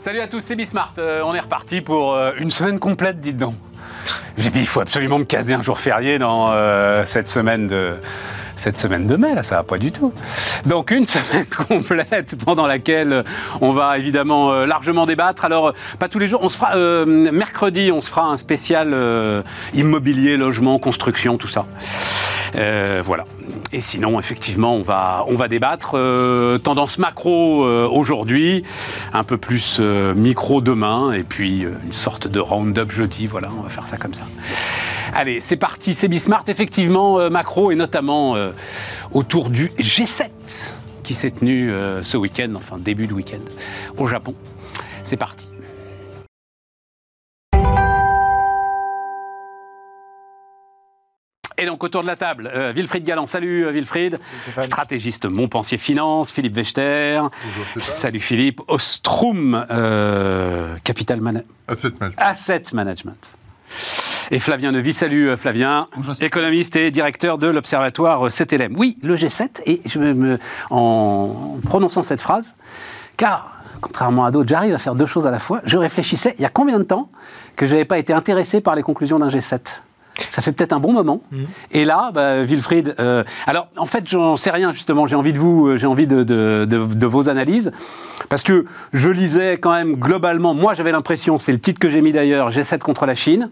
Salut à tous, c'est Bismart. Euh, on est reparti pour euh, une semaine complète, dites donc. J'ai dit, il faut absolument me caser un jour férié dans euh, cette semaine de cette semaine de mai, là, ça va pas du tout. Donc une semaine complète pendant laquelle on va évidemment largement débattre. Alors, pas tous les jours, on se fera mercredi, on se fera un spécial immobilier, logement, construction, tout ça. Euh, voilà. Et sinon, effectivement, on va, débattre. euh, tendance macro euh, aujourd'hui, un peu plus micro demain, et puis une sorte de round-up jeudi. Voilà, on va faire ça comme ça. Allez, c'est parti. C'est Bismart, effectivement, macro, et notamment autour du G7 qui s'est tenu ce week-end, enfin début de week-end, au Japon. C'est parti. Et donc autour de la table, euh, Wilfried Galland. Salut euh, Wilfried, stratégiste Montpensier Finance, Philippe Wechter. Salut Philippe, Ostrom, euh, Capital Asset Management. Asset Management. Et Flavien Nevy, salut euh, Flavien, économiste et directeur de l'Observatoire CTLM. Oui, le G7, et je me, me- en prononçant cette phrase, car, contrairement à d'autres, j'arrive à faire deux choses à la fois, je réfléchissais, il y a combien de temps que je n'avais pas été intéressé par les conclusions d'un G7 ça fait peut-être un bon moment. Et là, bah, Wilfried, euh, alors en fait, j'en sais rien justement. J'ai envie de vous, euh, j'ai envie de, de- de- de vos analyses, parce que je lisais quand même globalement. Moi, j'avais l'impression, c'est le titre que j'ai mis d'ailleurs, G7 contre la Chine.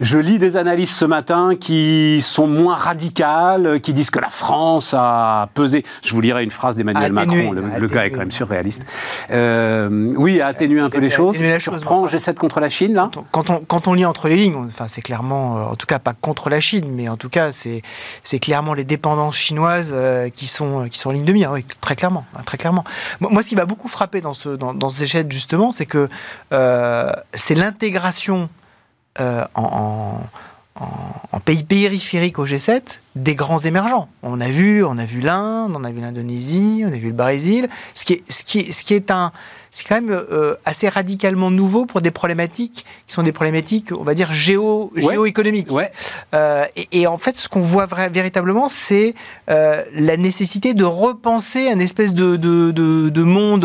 Je lis des analyses ce matin qui sont moins radicales, qui disent que la France a pesé. Je vous lirai une phrase d'Emmanuel Macron. Le, le gars est quand même surréaliste. Euh, oui, a atténué un peu les choses. La chose. reprends G7 contre la Chine là. Quand on- Quand on, lit entre les lignes, enfin, c'est clairement, euh, en tout cas pas contre la Chine, mais en tout cas c'est c'est clairement les dépendances chinoises euh, qui sont qui sont en ligne de mire, oui, très clairement, hein, très clairement. Moi, ce qui m'a beaucoup frappé dans ce dans, dans ce G7, justement, c'est que euh, c'est l'intégration euh, en, pays périphériques au G7 des grands émergents. On a vu, on a vu l'Inde, on a vu l'Indonésie, on a vu le Brésil. Ce qui ce qui ce qui est un, c'est quand même euh, assez radicalement nouveau pour des problématiques qui sont des problématiques, on va dire géo, Ouais. géoéconomiques. Ouais. Euh, et, et en fait, ce qu'on voit véritablement, c'est euh, la nécessité de repenser un espèce de, de, de, de monde,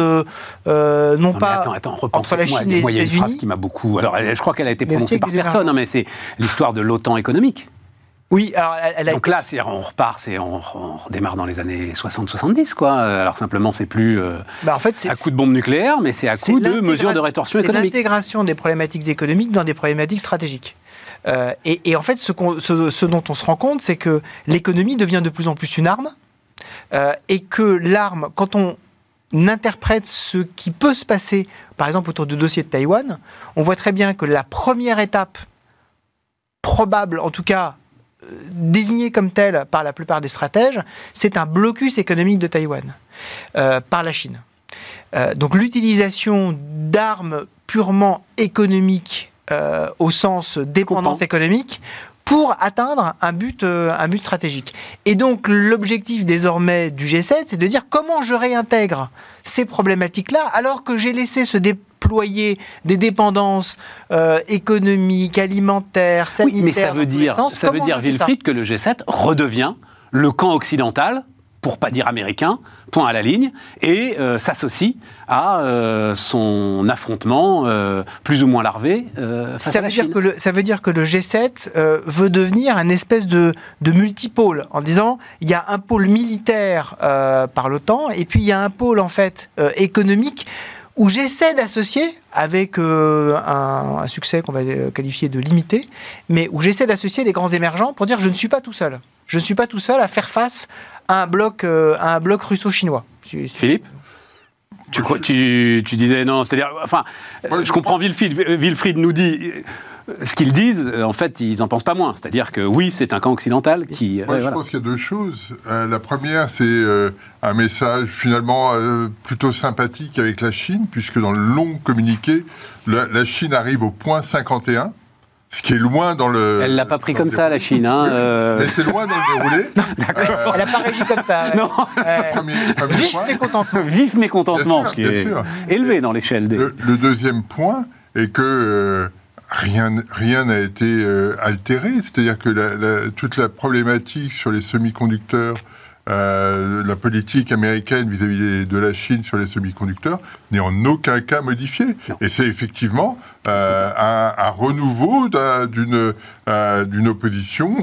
non, pas attends, attends, entre la Chine et les moi, il y a une phrase États-Unis. qui m'a beaucoup. Alors, je crois qu'elle a été prononcée par personne, non, mais c'est l'histoire de l'OTAN économique. Oui, alors elle, elle a Donc là, c'est on repart, c'est on, on redémarre dans les années 60-70, quoi. Alors simplement, c'est plus euh, bah, en fait, c'est à coup de bombe nucléaire, mais c'est à c'est coup de mesures de rétorsion C'est économique. l'intégration des problématiques économiques dans des problématiques stratégiques. Euh, et, et en fait, ce, qu'on- ce- ce dont on se rend compte, c'est que l'économie devient de plus en plus une arme, euh, et que l'arme, quand on interprète ce qui peut se passer, par exemple autour du dossier de Taïwan, on voit très bien que la première étape probable, en tout cas désignée comme telle par la plupart des stratèges, c'est un blocus économique de Taïwan euh, par la Chine. Euh, donc l'utilisation d'armes purement économiques euh, au sens dépendance économique pour atteindre un but, un but stratégique. Et donc l'objectif désormais du G7, c'est de dire comment je réintègre ces problématiques-là alors que j'ai laissé se déployer des dépendances euh, économiques, alimentaires, Oui, sanitaires. mais ça veut dire, sens. ça veut dire Wilfried que le G7 redevient le camp occidental, pour pas dire américain, point à la ligne, et euh, s'associe à euh, son affrontement euh, plus ou moins larvé Ça veut, dire Chine. que le, ça veut dire que le G7 euh, veut devenir un espèce de, de multipôle, en disant il y a un pôle militaire par l'OTAN, et puis il y a un pôle en fait économique où j'essaie d'associer, avec euh, un, un succès qu'on va euh, qualifier de limité, mais où j'essaie d'associer les grands émergents pour dire je ne suis pas tout seul. Je ne suis pas tout seul à faire face à un bloc, euh, à un bloc russo-chinois. Philippe tu, crois- tu, tu disais non, c'est-à-dire, enfin, je je comprends Wilfried, Wilfried nous dit euh, ce qu'ils disent, euh, en fait, ils en pensent pas moins. C'est-à-dire que oui, c'est un camp occidental qui. euh, Moi, je voilà. pense qu'il y a deux choses. Euh, la première, c'est euh, un message finalement euh, plutôt sympathique avec la Chine, puisque dans le long communiqué, la, la Chine arrive au point 51, ce qui est loin dans le. Elle l'a pas pris comme ça, la Chine. Hein, euh, Mais c'est loin dans le déroulé. Elle n'a pas régi comme ça. Non. Euh, Premier, premier vif point. mécontentement. Vif mécontentement, Bien sûr, ce qui bien est sûr. élevé dans l'échelle des. Le, le deuxième point est que euh, rien rien n'a été euh, altéré, c'est-à-dire que la- la- toute la problématique sur les semi-conducteurs euh, la politique américaine vis-à-vis de la Chine sur les semi-conducteurs n'est en aucun cas modifiée. Et c'est effectivement euh, un, un, renouveau d'une d'une opposition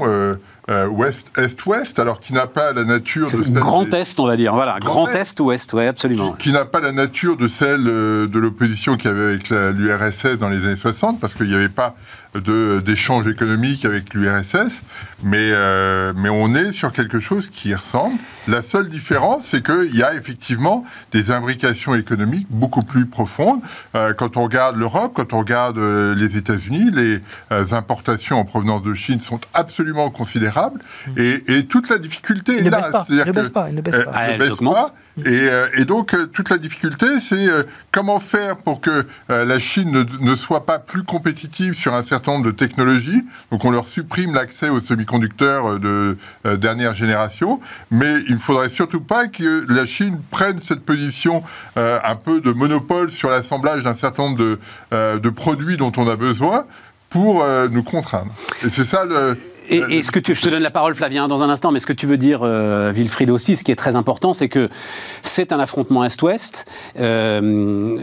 euh, euh, ouest est-ouest, alors qui n'a pas la nature de celle grand des... est, on va dire. Voilà, grand, grand est ouest, ouais, absolument. Qui, qui n'a pas la nature de celle de l'opposition qu'il y avait avec l'URSS dans les années 60, parce qu'il n'y avait pas d'échange économique avec l'URSS, mais, euh, mais on est sur quelque chose qui ressemble. La seule différence, c'est qu'il y a effectivement des imbrications économiques beaucoup plus profondes. Euh, quand on regarde l'Europe, quand on regarde euh, les États-Unis, les euh, importations en provenance de Chine sont absolument considérables, et, et toute la difficulté il est là. Pas, il ne baisse pas, il ne baisse pas. Ah, ne baisse pas et, euh, et, donc, euh, toute la difficulté, c'est euh, comment faire pour que la Chine ne, ne, soit pas plus compétitive sur un certain nombre de technologies. Donc, on leur supprime l'accès aux semi-conducteurs de dernière génération. Mais il ne faudrait surtout pas que la Chine prenne cette position un peu de monopole sur l'assemblage d'un certain nombre de, de, produits dont on a besoin pour nous contraindre. Et c'est ça le et, et, ce que tu, je te donne la parole, Flavien, dans un instant, mais ce que tu veux dire, euh, Wilfried aussi, ce qui est très important, c'est que c'est un affrontement Est-Ouest. Euh,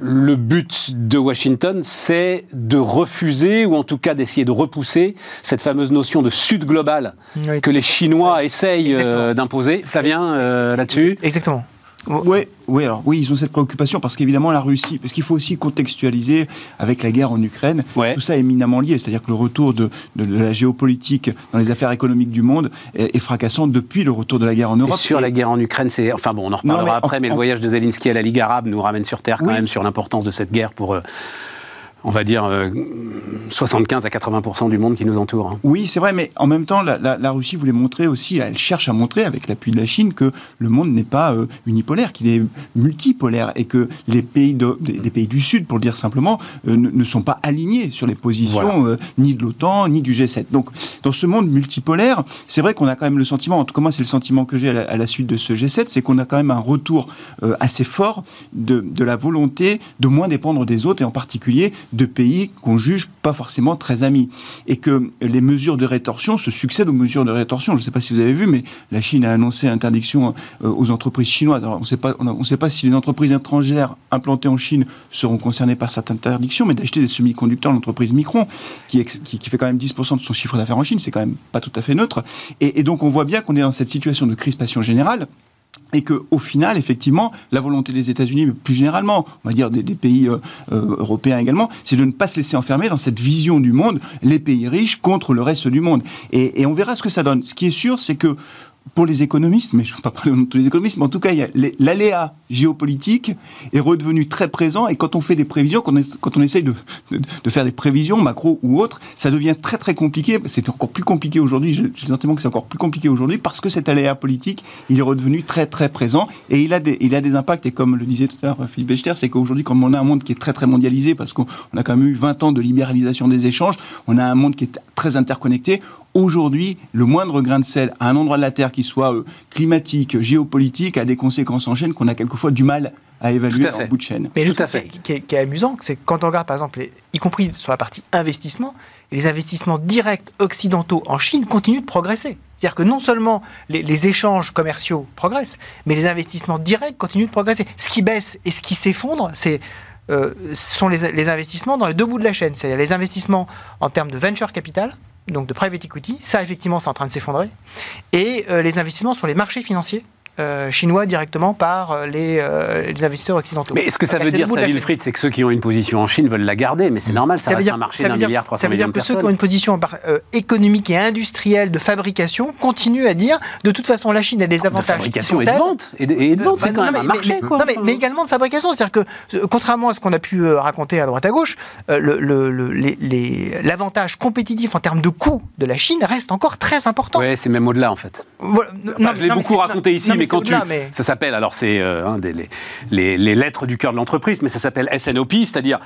le but de Washington, c'est de refuser, ou en tout cas d'essayer de repousser, cette fameuse notion de Sud global oui. que les Chinois essayent euh, d'imposer. Flavien, euh, là-dessus? Exactement. Oui, oui, alors oui, ils ont cette préoccupation parce qu'évidemment la Russie, parce qu'il faut aussi contextualiser avec la guerre en Ukraine, ouais. tout ça est éminemment lié, c'est-à-dire que le retour de, de, de, la géopolitique dans les affaires économiques du monde est, est, fracassant depuis le retour de la guerre en Europe. Et sur et... la guerre en Ukraine, c'est, enfin bon, on en reparlera non, mais après, en, mais le voyage de Zelensky à la Ligue arabe nous ramène sur terre quand oui. même sur l'importance de cette guerre pour. Euh, on va dire, euh, 75 à 80% du monde qui nous entoure. Hein. Oui, c'est vrai, mais en même temps, la, la, la, Russie voulait montrer aussi, elle cherche à montrer avec l'appui de la Chine que le monde n'est pas euh, unipolaire, qu'il est multipolaire et que les pays, de, les pays du Sud, pour le dire simplement, euh, ne, ne, sont pas alignés sur les positions voilà. Euh, ni de l'OTAN, ni du G7. Donc, dans ce monde multipolaire, c'est vrai qu'on a quand même le sentiment, en tout cas moi c'est le sentiment que j'ai à, à, la suite de ce G7, c'est qu'on a quand même un retour euh, assez fort de, de la volonté de moins dépendre des autres et en particulier de pays qu'on juge pas forcément très amis. Et que les mesures de rétorsion se succèdent aux mesures de rétorsion. Je ne sais pas si vous avez vu, mais la Chine a annoncé l'interdiction aux entreprises chinoises. Alors, on ne sait pas, si les entreprises étrangères implantées en Chine seront concernées par cette interdiction, mais d'acheter des semi-conducteurs, l'entreprise Micron, qui, fait quand même 10% de son chiffre d'affaires en Chine, c'est quand même pas tout à fait neutre. Et, et donc, on voit bien qu'on est dans cette situation de crispation générale et que au final, effectivement, la volonté des États-Unis, mais plus généralement, on va dire des, pays euh, euh, européens également, c'est de ne pas se laisser enfermer dans cette vision du monde, les pays riches contre le reste du monde. Et on verra ce que ça donne. Ce qui est sûr, c'est que pour les économistes, mais je ne veux pas parler de tous les économistes, mais en tout cas, l'aléa géopolitique est redevenu très présent et quand on fait des prévisions, quand on, essaye de, faire des prévisions, macro ou autres, ça devient très très compliqué. C'est encore plus compliqué aujourd'hui, j'ai le sentiment que c'est encore plus compliqué aujourd'hui parce que cet aléa politique, il est redevenu très très présent et il a des, il a des impacts. Et comme le disait tout à l'heure Philippe Bechter, c'est qu'aujourd'hui, comme on a un monde qui est très très mondialisé, parce qu'on a quand même eu 20 ans de libéralisation des échanges, on a un monde qui est très interconnecté. Aujourd'hui, le moindre grain de sel à un endroit de la Terre qui soit euh, climatique, géopolitique, a des conséquences en chaîne qu'on a quelquefois du mal à évaluer à en bout de chaîne. Mais le Tout à fait. Qui, est, qui est amusant, c'est que quand on regarde, par exemple, les, y compris sur la partie investissement, les investissements directs occidentaux en Chine continuent de progresser. C'est-à-dire que non seulement les, les, échanges commerciaux progressent, mais les investissements directs continuent de progresser. Ce qui baisse et ce qui s'effondre, c'est euh, sont les, les, investissements dans les deux bouts de la chaîne. C'est-à-dire les investissements en termes de venture capital, donc de private equity, ça effectivement c'est en train de s'effondrer, et euh, les investissements sur les marchés financiers. Euh, chinois directement par euh, les, euh, les, investisseurs occidentaux. Mais est-ce que ça veut dire, ça, Wilfried, c'est que ceux qui ont une position en Chine veulent la garder Mais c'est normal, ça, ça reste dire, un marché d'un milliard 300 Ça veut dire que ceux qui ont une position euh, économique et industrielle de fabrication continuent à dire, de toute façon, la Chine a des avantages. De fabrication et de vente. Et de, et de vente, c'est quand même un marché. Mais, quoi. Non, mais, mais, également de fabrication. C'est-à-dire que, contrairement à ce qu'on a pu raconter à droite à gauche, l'avantage compétitif en termes de coût de la Chine reste encore très important. Oui, c'est même au-delà, en fait. Voilà. Enfin, je l'ai beaucoup raconté ici, mais quand tu. Ça s'appelle, alors c'est euh, hein, les, les, lettres du cœur de l'entreprise, mais ça s'appelle SNOP, c'est-à-dire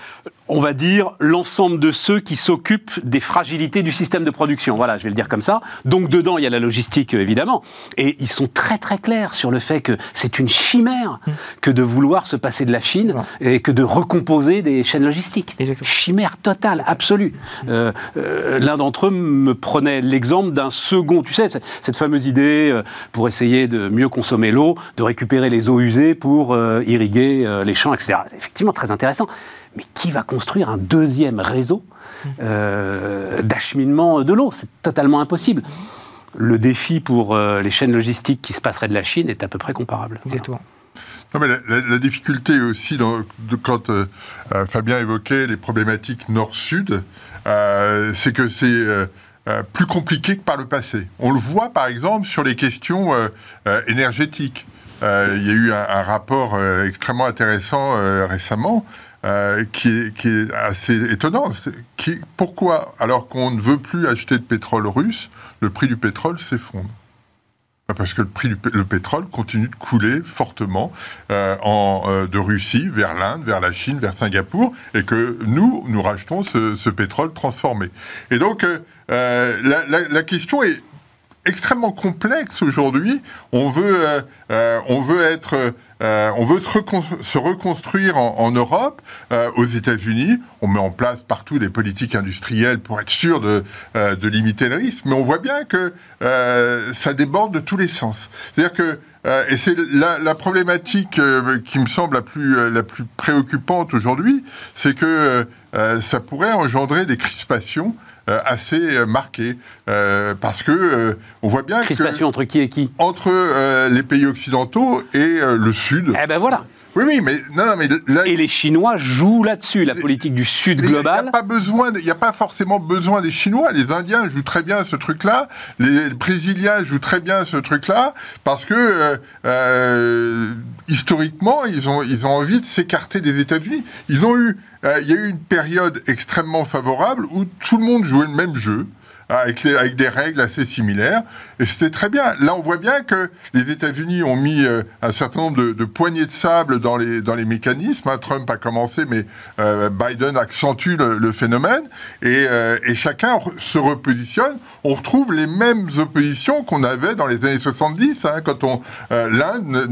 on va dire, l'ensemble de ceux qui s'occupent des fragilités du système de production. Voilà, je vais le dire comme ça. Donc dedans, il y a la logistique, évidemment. Et ils sont très très clairs sur le fait que c'est une chimère que de vouloir se passer de la Chine et que de recomposer des chaînes logistiques. Exactement. Chimère totale, absolue. Euh, euh, L'un d'entre eux me prenait l'exemple d'un second, tu sais, cette- fameuse idée euh, pour essayer de mieux consommer l'eau, de récupérer les eaux usées pour irriguer les champs, etc. C'est effectivement très intéressant. Mais qui va construire un deuxième réseau euh, d'acheminement de l'eau? C'est totalement impossible. Le défi pour euh, les chaînes logistiques qui se passeraient de la Chine est à peu près comparable. Exactement. Non, mais la, la- la difficulté aussi, dans- de- quand euh, Fabien évoquait les problématiques nord-sud, euh, c'est que c'est euh, euh, plus compliqué que par le passé. On le voit par exemple sur les questions euh, euh, énergétiques. Euh, il y a eu un, un rapport euh, extrêmement intéressant euh, récemment euh, qui, est, assez étonnant. Pourquoi, alors qu'on ne veut plus acheter de pétrole russe, le prix du pétrole s'effondre? Parce que le prix du pé- le pétrole continue de couler fortement euh, euh, de Russie vers l'Inde, vers la Chine, vers Singapour, et que nous, nous rachetons ce, pétrole transformé. Et donc, la, question est extrêmement complexe aujourd'hui. On on veut être, euh, on veut se, recon- se reconstruire en, Europe, euh, aux États-Unis. On met en place partout des politiques industrielles pour être sûr de, euh, limiter le risque. Mais on voit bien que ça déborde de tous les sens. C'est-à-dire que et c'est la, problématique qui me semble la plus, préoccupante aujourd'hui, c'est que ça pourrait engendrer des crispations assez euh, marquées, euh, parce que euh, on voit bien Crispation entre qui et qui? que entre euh, les pays occidentaux et euh, le Sud. Eh ben voilà. Oui, oui, mais non, non, mais là, Et les Chinois jouent là-dessus, la politique du Sud il n'y a global. pas besoin, il n'y a pas forcément besoin des Chinois. Les Indiens jouent très bien ce truc-là. Les Brésiliens jouent très bien ce truc-là parce que euh, euh, historiquement, ils ont, ils ont envie de s'écarter des États-Unis. Ils ont eu, euh, il y a eu une période extrêmement favorable où tout le monde jouait le même jeu. Avec, des règles assez similaires. Et c'était très bien. Là, on voit bien que les États-Unis ont mis euh, un certain nombre de, poignées de sable dans les, mécanismes. hein. Trump a commencé, mais euh, Biden accentue le, phénomène. Et, euh, chacun se repositionne. On retrouve les mêmes oppositions qu'on avait dans les années 70, hein, quand on l'Inde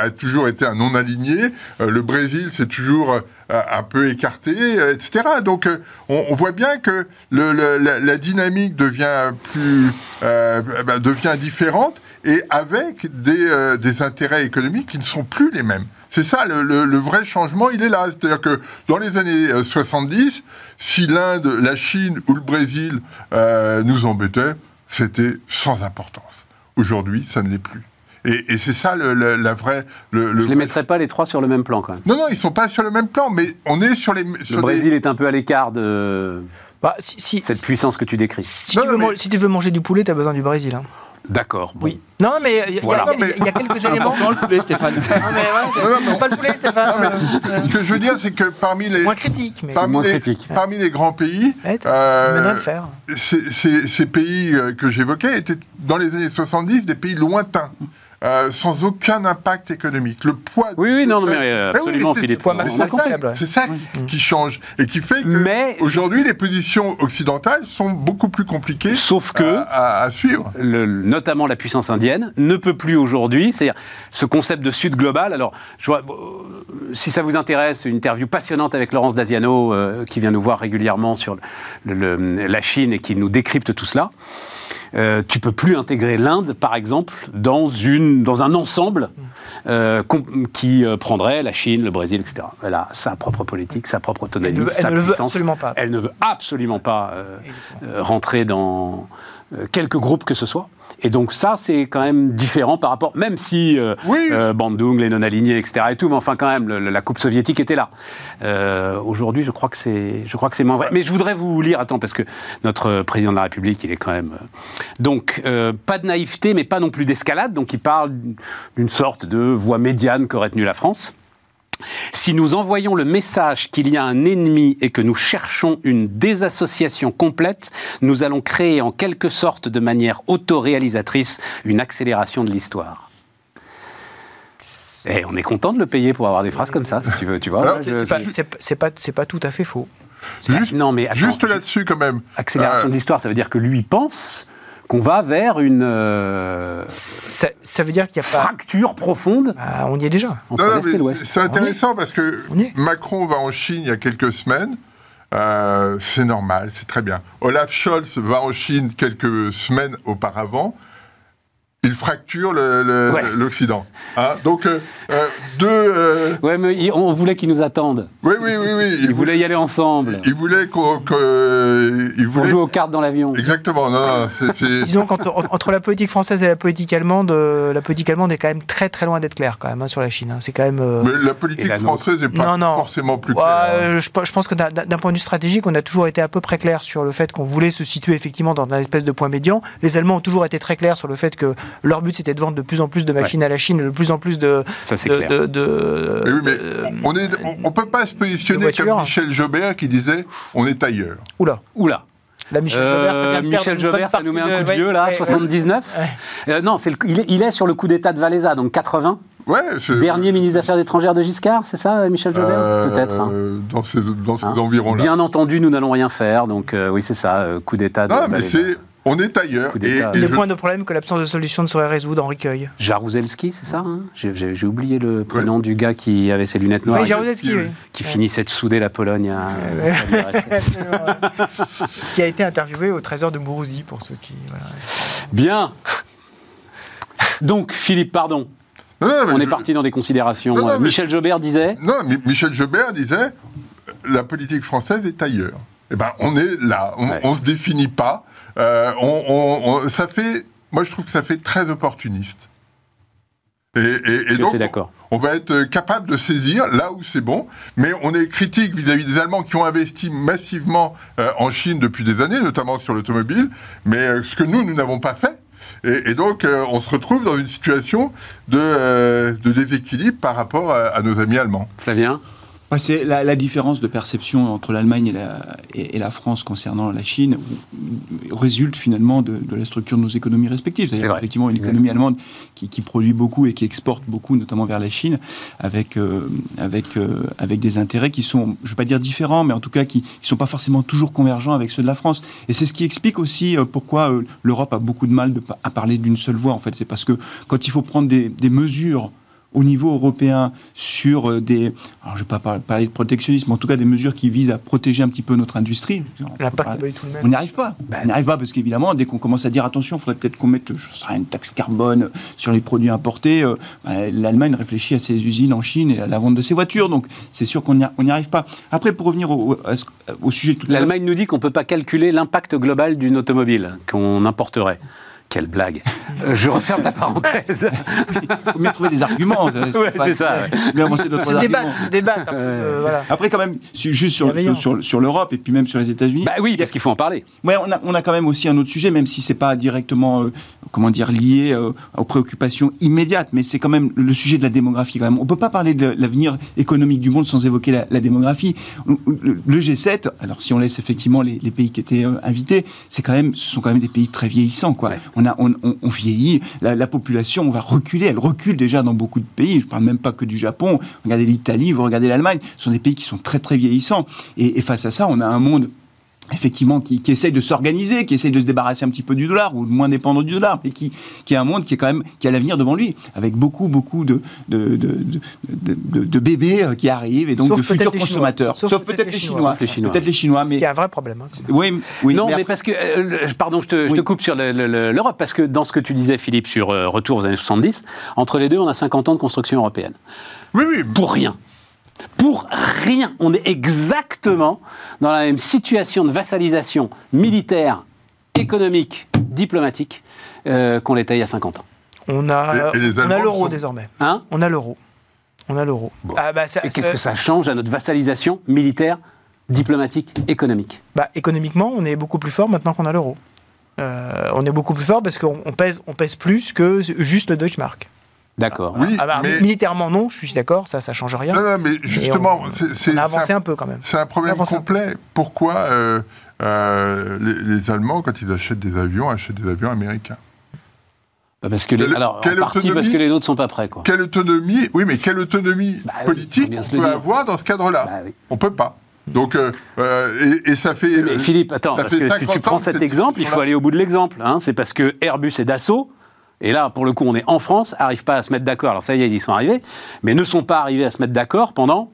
a toujours été un non-aligné. Le Brésil, c'est toujours un peu écarté, euh, etc. Donc euh, on, voit bien que la, dynamique devient plus euh, ben, devient différente et avec des, euh, intérêts économiques qui ne sont plus les mêmes. C'est ça, le, vrai changement, il est là. C'est-à-dire que dans les années euh, 70, si l'Inde, la Chine ou le Brésil euh, nous embêtaient, c'était sans importance. Aujourd'hui, ça ne l'est plus. Et, et c'est ça le, le- la vraie... Le, le Je les vrai- mettrais pas les trois sur le même plan quand même. Non, non, ils sont pas sur le même plan, mais on est sur les... sur Le des- Brésil est un peu à l'écart de Bah, si, si- cette puissance que tu décris. si Non, tu non, veux mais- man- si tu veux manger du poulet, tu as besoin du Brésil. hein. D'accord. bon. Oui. Non, mais il y, a- Voilà. il y a- il y a quelques éléments. important le poulet, Stéphane. Non, mais ouais, Non, non, pas le poulet, Stéphane. Euh, Ce que je veux dire, c'est que parmi les... Moins critique, mais. Parmi moins les, critique. parmi les grands pays, Ouais, euh, le faire. ces, ces- ces pays euh, que j'évoquais étaient dans les années 70 des pays lointains, euh, sans aucun impact économique. Le poids. Oui, oui, non, non, mais Mais euh, oui, absolument, mais Philippe. on- Mais a c'est ça, ouais. c'est ça qui, qui change et qui fait que Mais- aujourd'hui les positions occidentales sont beaucoup plus compliquées Sauf que, à, à- à suivre. le- notamment la puissance indienne, ne peut plus aujourd'hui, c'est-à-dire ce concept de Sud global. Alors, je vois, euh, si ça vous intéresse, une interview passionnante avec Laurence Daziano, euh, qui vient nous voir régulièrement sur le- le- la Chine et qui nous décrypte tout cela. Euh, tu peux plus intégrer l'Inde, par exemple, dans, une, dans un ensemble euh, qui euh, prendrait la Chine, le Brésil, etc. Elle a sa propre politique, sa propre autonomie, Elle ne- sa veut absolument pas. Elle ne veut absolument pas rentrer dans quelque groupe que ce soit. Et donc ça, c'est quand même différent par rapport, même si euh, Oui. euh, Bandung, les non-alignés, etc. et tout, mais enfin quand même, le- la coupe soviétique était là. Euh, Aujourd'hui, je crois que c'est, je crois que c'est moins vrai. Mais je voudrais vous lire, attends, parce que notre président de la République, il est quand même. euh, Donc, euh, pas de naïveté, mais pas non plus d'escalade. Donc, il parle d'une sorte de voie médiane qu'aurait tenue la France. Si nous envoyons le message qu'il y a un ennemi et que nous cherchons une désassociation complète, nous allons créer en quelque sorte de manière autoréalisatrice une accélération de l'histoire. Et on est content de le payer pour avoir des phrases comme ça, si tu veux. Tu vois, je- C'est pas, tout à fait faux. Juste, non, mais attends, juste là-dessus, quand même. accélération Euh, de l'histoire, ça veut dire que lui pense qu'on va vers une euh, Ça, ça veut dire qu'il n'y a pas. fracture profonde Ah, on y est déjà. entre Non, non, l'Est et mais l'Ouest. c'est intéressant parce que y. Macron va en Chine il y a quelques semaines. Euh, c'est normal, c'est très bien. Olaf Scholz va en Chine quelques semaines auparavant. Il fracture le- le- Ouais. l'Occident. Hein, donc, euh, euh, deux. euh, Ouais, mais il- on voulait qu'ils nous attendent. oui, oui, oui, oui. Ils voulaient y aller ensemble. Il voulait qu'on. Pour voulait- jouer aux cartes dans l'avion. Exactement. Non, Disons qu'entre entre la politique française et la politique allemande, euh, la politique allemande est quand même très très loin d'être claire quand même hein, sur la Chine. hein. C'est quand même. euh, Mais la politique la française n'est pas Non, non. forcément plus Ouais, claire. hein. je, je pense que d'un- d'un point de vue stratégique, on a toujours été à peu près clair sur le fait qu'on voulait se situer effectivement dans un espèce de point médian. Les Allemands ont toujours été très clairs sur le fait que leur but c'était de vendre de plus en plus de machines à la Chine, de plus en plus de. Ça, c'est clair. de- de- Mais oui, mais euh, on ne on, on peut pas se positionner comme Michel Jobert qui disait on est ailleurs. Oula, Oula. Michel Jobert, ça Euh, vient de perdre Michel une Jobert, bonne ça nous met un coup de ouais, vieux là, ouais, ouais. 79 Euh, Non, c'est le- il, est, il est sur le coup d'État de Valéza, donc 80. Ouais, Dernier ministre des Affaires étrangères de Giscard, c'est ça, Michel Jobert euh, Peut-être. hein. Dans ces, dans ces Hein environs-là. Bien entendu, nous n'allons rien faire, donc euh, oui, c'est ça, euh, coup d'État de Non, mais c'est. On est ailleurs. Et, et Le je- point de problème que l'absence de solution ne saurait résoudre, Henri Cueil. Jaruzelski, c'est ça hein J'ai- oublié le prénom du gars qui avait ses lunettes noires Oui, Jaruzelski, oui. qui finissait de souder la Pologne à, qui a été interviewé au trésor de Mourouzi, pour ceux qui. voilà. Bien. Donc, Philippe, pardon, Non, non, mais on est parti dans des considérations. Non, non, Euh, mais- Michel Jobert disait Non, Mi- Michel Jobert disait la politique française est ailleurs. Eh ben, on est là. On, Ouais. on se définit pas. Euh, on, on- on- ça fait. Moi, je trouve que ça fait très opportuniste. Et, donc, d'accord. on va être capable de saisir là où c'est bon, mais on est critique vis-à-vis des Allemands qui ont investi massivement euh, en Chine depuis des années, notamment sur l'automobile, mais euh, ce que nous, nous n'avons pas fait. Et, et donc, euh, on se retrouve dans une situation de, euh, de déséquilibre par rapport à, à nos amis allemands. Flavien? C'est la, la différence de perception entre l'Allemagne et la, et, et la France concernant la Chine résulte finalement de, de la structure de nos économies respectives. C'est C'est-à-dire effectivement une économie allemande qui, qui produit beaucoup et qui exporte beaucoup, notamment vers la Chine, avec, euh, avec, euh, avec des intérêts qui sont, je ne vais pas dire différents, mais en tout cas qui ne sont pas forcément toujours convergents avec ceux de la France. Et c'est ce qui explique aussi euh, pourquoi l'Europe a beaucoup de mal de, à parler d'une seule voix. En fait, c'est parce que quand il faut prendre des, des mesures au niveau européen sur euh, des, alors je ne vais pas par- parler de protectionnisme, mais en tout cas des mesures qui visent à protéger un petit peu notre industrie. On peut L'impact pas- n'est pas du tout le même. on n'y arrive pas. on n'y arrive pas parce qu'évidemment, dès qu'on commence à dire attention, il faudrait peut-être qu'on mette je sais une taxe carbone sur les produits importés, euh, bah, l'Allemagne réfléchit à ses usines en Chine et à la vente de ses voitures. Donc c'est sûr qu'on n'y arrive pas. Après, pour revenir au, au- au sujet de tout à l'heure, L'Allemagne nous dit qu'on ne peut pas calculer l'impact global d'une automobile qu'on importerait. Quelle blague Euh, Je referme la parenthèse. il faut bien trouver des arguments. Ouais, c'est ça, ouais. Bien avancer d'autres arguments. débattre, euh, voilà. Après, quand même, juste sur, sur, Bienveillance. sur, sur l'Europe et puis même sur les États-Unis. bah oui, parce qu'il faut en parler. Ouais, on a, on a quand même aussi un autre sujet, même si c'est pas directement, euh, comment dire, lié euh, aux préoccupations immédiates, mais c'est quand même le sujet de la démographie. Quand même, on peut pas parler de l'avenir économique du monde sans évoquer la, la démographie. Le, le G7, alors si on laisse effectivement les, les pays qui étaient euh, invités, c'est quand même, ce sont quand même des pays très vieillissants, quoi. Ouais. On a, vieillit, la, la population, on va reculer, elle recule déjà dans beaucoup de pays. Je parle même pas que du Japon. Regardez l'Italie, vous regardez l'Allemagne, ce sont des pays qui sont très très vieillissants. Et face à ça, on a un monde effectivement, qui, qui essaye de s'organiser, qui essaye de se débarrasser un petit peu du dollar, ou de moins dépendre du dollar, mais qui, qui est un monde qui est quand même, qui a l'avenir devant lui, avec beaucoup, beaucoup de, de, de, de, de- de- de bébés euh, qui arrivent, et donc Sauf de futurs consommateurs. Sauf Sauf, peut-être les les Chinois. Les. Peut-être les Chinois, Ce mais... qui est un vrai problème. hein. Oui, oui, non, mais, après- parce que, euh, pardon, je te, je Oui. te coupe sur le- le- le- l'Europe, parce que dans ce que tu disais, Philippe, sur euh, retour aux années 70, entre les deux, on a 50 ans de construction européenne. Oui, oui. Pour rien. Pour rien. On est exactement dans la même situation de vassalisation militaire, économique, diplomatique euh, qu'on l'était il y a 50 ans. On a, Et- et les on a Allemands l'euro sont- désormais. Hein On a l'euro. On a l'euro. Bon. Ah, bah, Et qu'est-ce que ça change à notre vassalisation militaire, diplomatique, économique? Bah, économiquement, on est beaucoup plus fort maintenant qu'on a l'euro. Euh, on est beaucoup plus fort parce qu'on on pèse, on pèse plus que juste le Deutschmark. D'accord. Oui, Ah bah, mais, Militairement, non, je suis d'accord, ça, ça change rien. non, non, mais justement, c'est- avancé un, un peu quand même. c'est un problème un complet. Pourquoi euh, euh, les, les Allemands, quand ils achètent des avions, achètent des avions américains Bah, Parce que les, Quelle- alors, en quelle partie autonomie parce que les nôtres sont pas prêts, quoi. Quelle autonomie, oui, mais quelle autonomie Bah politique on peut avoir dans ce cadre-là Bah oui. On peut pas. Donc, euh, et, et ça fait. Mais Philippe, attends, parce que si 50 tu prends cet exemple, il faut aller au bout de l'exemple. hein. C'est parce que Airbus et Dassault, et là, pour le coup, on est en France, n'arrivent pas à se mettre d'accord. Alors ça y est, ils y sont arrivés, mais ne sont pas arrivés à se mettre d'accord pendant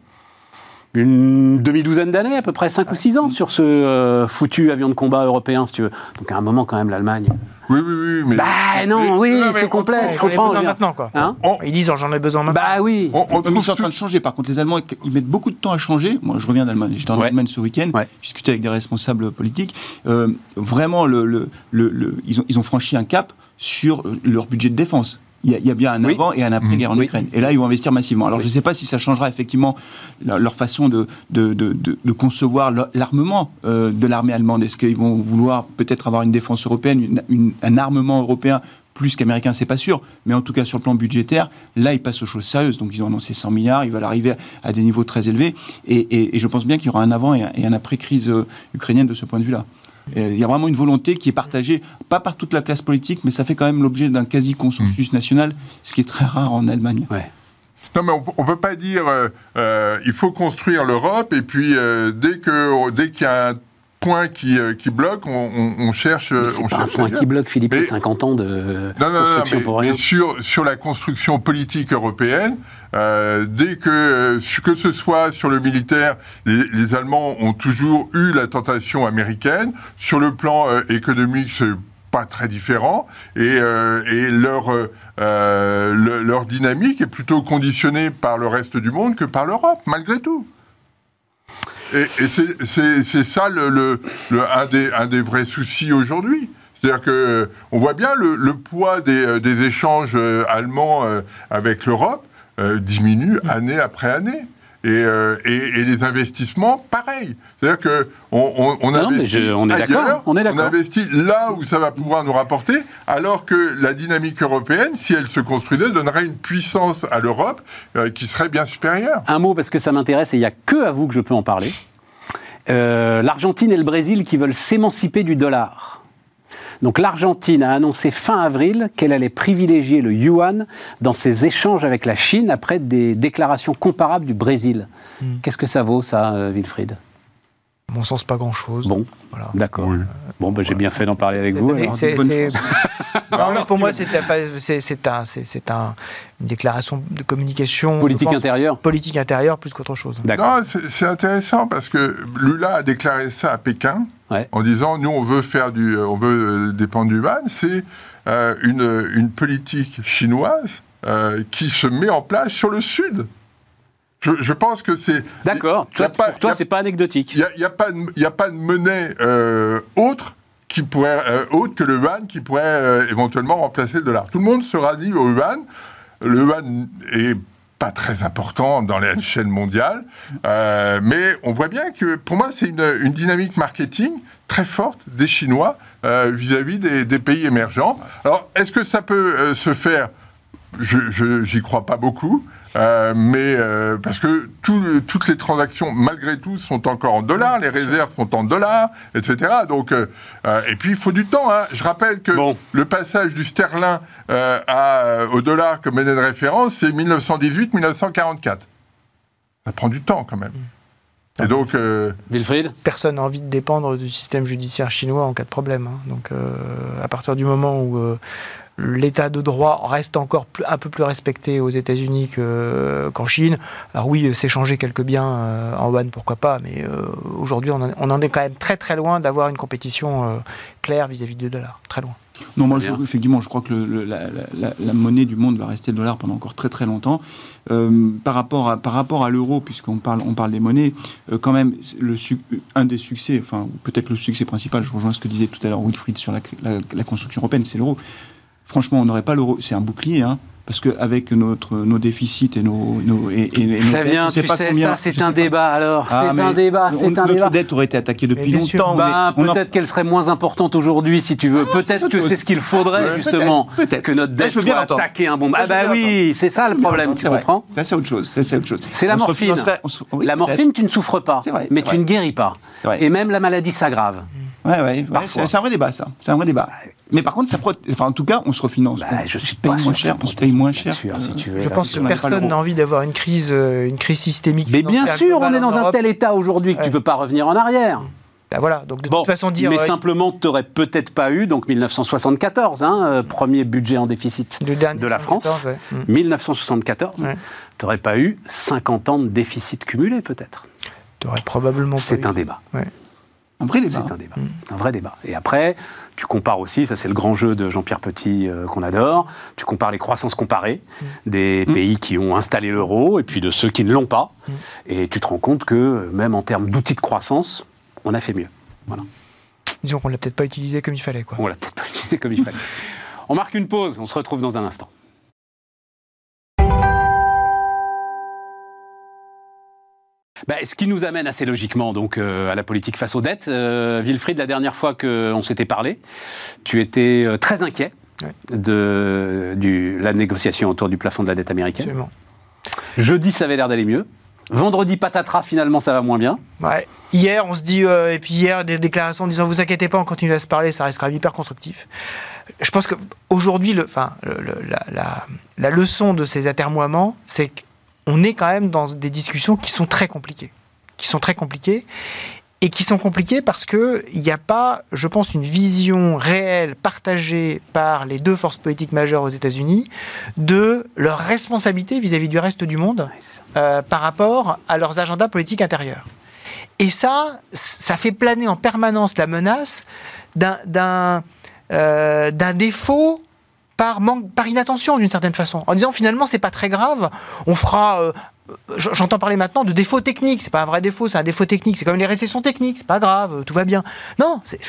une demi-douzaine d'années, à peu près 5 ou 6 ans, sur ce euh, foutu avion de combat européen, si tu veux. Donc à un moment, quand même, l'Allemagne. Oui, oui, oui. Mais, Bah non, oui, c'est complet, J'en je ai comprends. besoin je veux dire. maintenant, quoi. Hein on- Ils disent j'en ai besoin maintenant. bah oui. on- on Mais ils sont en train de changer. Par contre, les Allemands, ils mettent beaucoup de temps à changer. Moi, je reviens d'Allemagne. J'étais en Ouais. Allemagne ce week-end. Ouais. J'ai discuté avec des responsables politiques. Euh, vraiment, le, le- le- le- ils, ont, ils ont franchi un cap sur leur budget de défense. Il y a, il y a bien un Oui. avant et un après-guerre en Oui. Ukraine. Et là, ils vont investir massivement. Alors, je ne sais pas si ça changera effectivement leur, façon de, de, de- concevoir l'armement euh, de l'armée allemande. Est-ce qu'ils vont vouloir peut-être avoir une défense européenne, une- une- un armement européen plus qu'américain, c'est pas sûr. Mais en tout cas, sur le plan budgétaire, là, ils passent aux choses sérieuses. Donc, ils ont annoncé 100 milliards, ils veulent arriver à des niveaux très élevés. Et, et- et je pense bien qu'il y aura un avant et un, et un après crise euh, ukrainienne de ce point de vue-là. Euh, Il y a vraiment une volonté qui est partagée, pas par toute la classe politique, mais ça fait quand même l'objet d'un quasi-consensus national, ce qui est très rare en Allemagne. Ouais. Non, mais on ne peut pas dire euh, euh, il faut construire l'Europe et puis euh, dès que dès qu'il y a un point qui, euh, qui bloque, on, on- on cherche. C'est on pas un cherche point qui bloque, Philippe, Mais- c'est 50 ans de Non, non, non, construction mais, pour rien. mais sur, sur la construction politique européenne, euh, dès que, euh, que ce soit sur le militaire, les, Allemands ont toujours eu la tentation américaine. Sur le plan euh, économique, c'est pas très différent. Et, leur, le- leur dynamique est plutôt conditionnée par le reste du monde que par l'Europe, malgré tout. Et, c'est- ça le, un, des, un des vrais soucis aujourd'hui. C'est-à-dire que on voit bien le, le poids des, des échanges allemands avec l'Europe euh, diminue année après année. Et, euh, et, et les investissements, pareil. C'est-à-dire que on, on, on Non, mais investit je- on est d'accord, ailleurs, on est d'accord. investit là où ça va pouvoir nous rapporter, alors que la dynamique européenne, si elle se construisait, donnerait une puissance à l'Europe euh, qui serait bien supérieure. Un mot parce que ça m'intéresse et il n'y a que à vous que je peux en parler. Euh, L'Argentine et le Brésil qui veulent s'émanciper du dollar. Donc l'Argentine a annoncé fin avril qu'elle allait privilégier le yuan dans ses échanges avec la Chine après des déclarations comparables du Brésil. Hmm. Qu'est-ce que ça vaut ça, euh, Wilfried? À mon sens, pas grand-chose. Bon, Voilà. d'accord. Bon, ben, j'ai bien fait d'en parler avec vous. c'est- alors. bonne. Non, mais pour moi, c'est c'est- c'est un, c'est- c'est un- une déclaration de communication Politique pense, intérieure politique intérieure plus qu'autre chose. D'accord. Non, c'est c'est intéressant parce que Lula a déclaré ça à Pékin Ouais. en disant nous on veut faire du, on veut euh, dépendre du yuan. C'est euh, une, une politique chinoise euh, qui se met en place sur le sud. Je, je pense que c'est D'accord. Toi, pas- Pour toi, c'est pas anecdotique. Il n'y a, il y a pas de- il y a pas de monnaie euh, autre qui pourrait euh, autre que le yuan qui pourrait euh, éventuellement remplacer le dollar. Tout le monde se rallie au yuan. Le yuan est pas très important dans l'échelle mondiale, euh, mais on voit bien que pour moi c'est une, dynamique marketing très forte des Chinois euh, vis-à-vis des, pays émergents. Alors est-ce que ça peut euh, se faire? Je, je- j'y crois pas beaucoup, euh, mais euh, parce que tout- toutes les transactions, malgré tout, sont encore en dollars, les réserves sont en dollars, etc. Donc, euh, euh, et puis il faut du temps. hein. Je rappelle que Bon. le passage du sterling euh, à- au dollar comme monnaie de référence, c'est 1918-1944. Ça prend du temps quand même. Et donc, euh, Wilfried? Personne n'a envie de dépendre du système judiciaire chinois en cas de problème. hein. Donc, euh, à partir du moment où euh, l'état de droit reste encore plus- un peu plus respecté aux États-Unis que- qu'en Chine, alors oui, s'échanger quelques biens euh, en yuan, pourquoi pas, mais euh, aujourd'hui, on, en- on en est quand même très très loin d'avoir une compétition euh, claire vis-à-vis du dollar. Très loin. Non, moi, je, effectivement, je crois que le- le- la, la- la- la monnaie du monde va rester le dollar pendant encore très très longtemps. Euh, par rapport à, par rapport à l'euro, puisqu'on parle, on parle des monnaies, euh, quand même, le, un des succès, enfin, peut-être le succès principal, je rejoins ce que disait tout à l'heure Wilfried sur la, la- la construction européenne, c'est l'euro. Franchement, on n'aurait pas l'euro, c'est un bouclier, hein, parce qu'avec notre, nos déficits et nos. nos et, et- et nos Très dettes, sais tu pas sais, combien- ça, c'est un pas. débat alors. Ah, c'est un débat, c'est un notre débat. dette aurait été attaquée depuis longtemps. Bah, en- peut-être qu'elle serait moins importante aujourd'hui, si tu veux. Ah, peut-être que c'est ce qu'il faudrait, Ouais, justement, peut-être, peut-être. que notre dette soit attaquée un bon. Ça, Ah bah oui, c'est ça le problème, tu comprends Ça, c'est autre chose. C'est la morphine. La morphine, tu ne souffres pas, mais tu ne guéris pas. Et même la maladie s'aggrave. Ouais, ouais, c'est un vrai débat, ça. C'est un vrai débat. Mais par contre, ça enfin, en tout cas, on se refinance. Bah, on je suis paye moins cher. On se paye moins cher. Bien sûr, si tu veux, Je là, pense que personne n'a envie d'avoir une crise, euh, une crise systémique. Mais bien sûr, on est dans un tel état aujourd'hui que tu Ouais. peux pas revenir en arrière. Bah voilà, donc de Bon, toute façon dire mais euh, simplement, tu n'aurais peut-être pas eu, donc 1974, hein, euh, premier budget en déficit de la France, 14, ouais. Mm. 1974, Ouais. tu n'aurais pas eu 50 ans de déficit cumulé, peut-être. T'aurais probablement pas C'est eu. un débat. Un vrai débat. C'est un débat. C'est un vrai débat. Et après, tu compares aussi, ça c'est le grand jeu de Jean-Pierre Petit euh, qu'on adore, tu compares les croissances comparées des pays qui ont installé l'euro et puis de ceux qui ne l'ont pas. Et tu te rends compte que même en termes d'outils de croissance, on a fait mieux. Voilà. Disons qu'on l'a peut-être pas utilisé comme il fallait. Quoi. On l'a peut-être pas utilisé comme il fallait. On marque une pause, on se retrouve dans un instant. Bah, ce qui nous amène assez logiquement donc euh, à la politique face aux dettes. Euh, Wilfried, la dernière fois qu'on s'était parlé, tu étais euh, très inquiet Ouais. de du, la négociation autour du plafond de la dette américaine. Absolument. Jeudi, ça avait l'air d'aller mieux. Vendredi, patatras, finalement, ça va moins bien. Ouais. Hier, on se dit, et puis hier, des déclarations en disant vous inquiétez pas, on continue à se parler, ça restera hyper constructif. Je pense qu'aujourd'hui, le, enfin, le- le- la, la- la leçon de ces atermoiements, c'est qu'on est quand même dans des discussions qui sont très compliquées. Qui sont très compliquées. Et qui sont compliquées parce qu'il n'y a pas, je pense, une vision réelle partagée par les deux forces politiques majeures aux États-Unis de leur responsabilité vis-à-vis du reste du monde euh, par rapport à leurs agendas politiques intérieurs. Et ça, ça fait planer en permanence la menace d'un- euh, d'un défaut par, manque, par inattention d'une certaine façon. En disant finalement, c'est pas très grave, on fera. euh, J'entends parler maintenant de défaut technique. C'est pas un vrai défaut, c'est un défaut technique. C'est comme les récessions techniques. C'est pas grave, tout va bien. Non, c'est-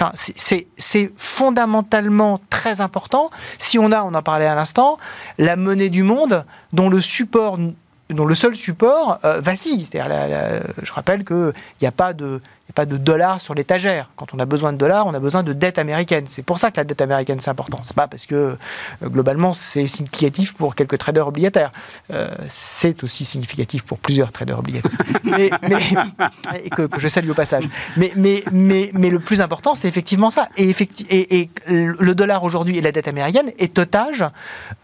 fondamentalement très important. Si on a, on en parlait à l'instant, la monnaie du monde dont le support dont le seul support euh, vacille. Je rappelle qu'il n'y a pas de pas de dollars sur l'étagère. Quand on a besoin de dollars, on a besoin de dette américaine. C'est pour ça que la dette américaine, c'est important. C'est pas parce que, euh, globalement, c'est significatif pour quelques traders obligataires. Euh, c'est aussi significatif pour plusieurs traders obligataires. mais, mais- et que, que je salue au passage. Mais, mais, mais, mais le plus important, c'est effectivement ça. Et, effecti- et, et le dollar aujourd'hui et la dette américaine est otage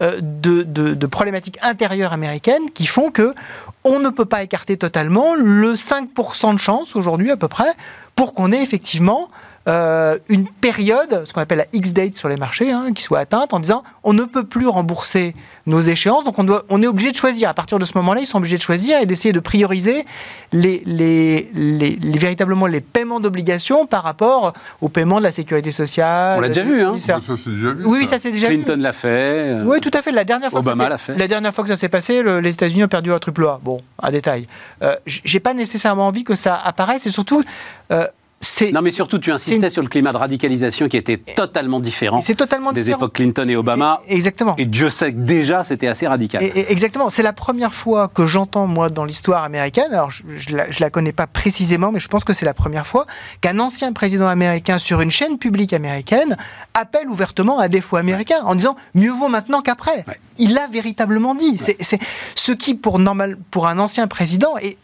euh, de, de- de problématiques intérieures américaines qui font que on ne peut pas écarter totalement le 5% de chance aujourd'hui à peu près pour qu'on ait effectivement euh, une période, ce qu'on appelle la X-date sur les marchés, hein, qui soit atteinte en disant on ne peut plus rembourser nos échéances, donc on, doit, on est obligé de choisir. À partir de ce moment-là, ils sont obligés de choisir et d'essayer de prioriser les, les, les- les- véritablement les paiements d'obligations par rapport au paiement de la sécurité sociale. On l'a déjà hein. Ça, déjà vu. Oui, oui, ça c'est déjà vu. Clinton l'a fait. euh, Oui, tout à fait. La dernière fois, que ça Obama s'est- l'a fait. la dernière fois que ça s'est passé, le- les États-Unis ont perdu leur triple A. Bon, un détail. Euh, J'ai pas nécessairement envie que ça apparaisse et surtout, euh, Non, mais surtout, tu insistais sur le climat de radicalisation qui était totalement différent totalement des différent. époques Clinton et Obama. Et- Exactement. Et Dieu sait que déjà, c'était assez radical. Et- exactement. C'est la première fois que j'entends, moi, dans l'histoire américaine, alors je, je, la, connais pas précisément, mais je pense que c'est la première fois qu'un ancien président américain sur une chaîne publique américaine appelle ouvertement à défaut américain en disant mieux vaut maintenant qu'après. Ouais. Il l'a véritablement dit. C'est ce qui, pour, normal, pour un ancien président, est-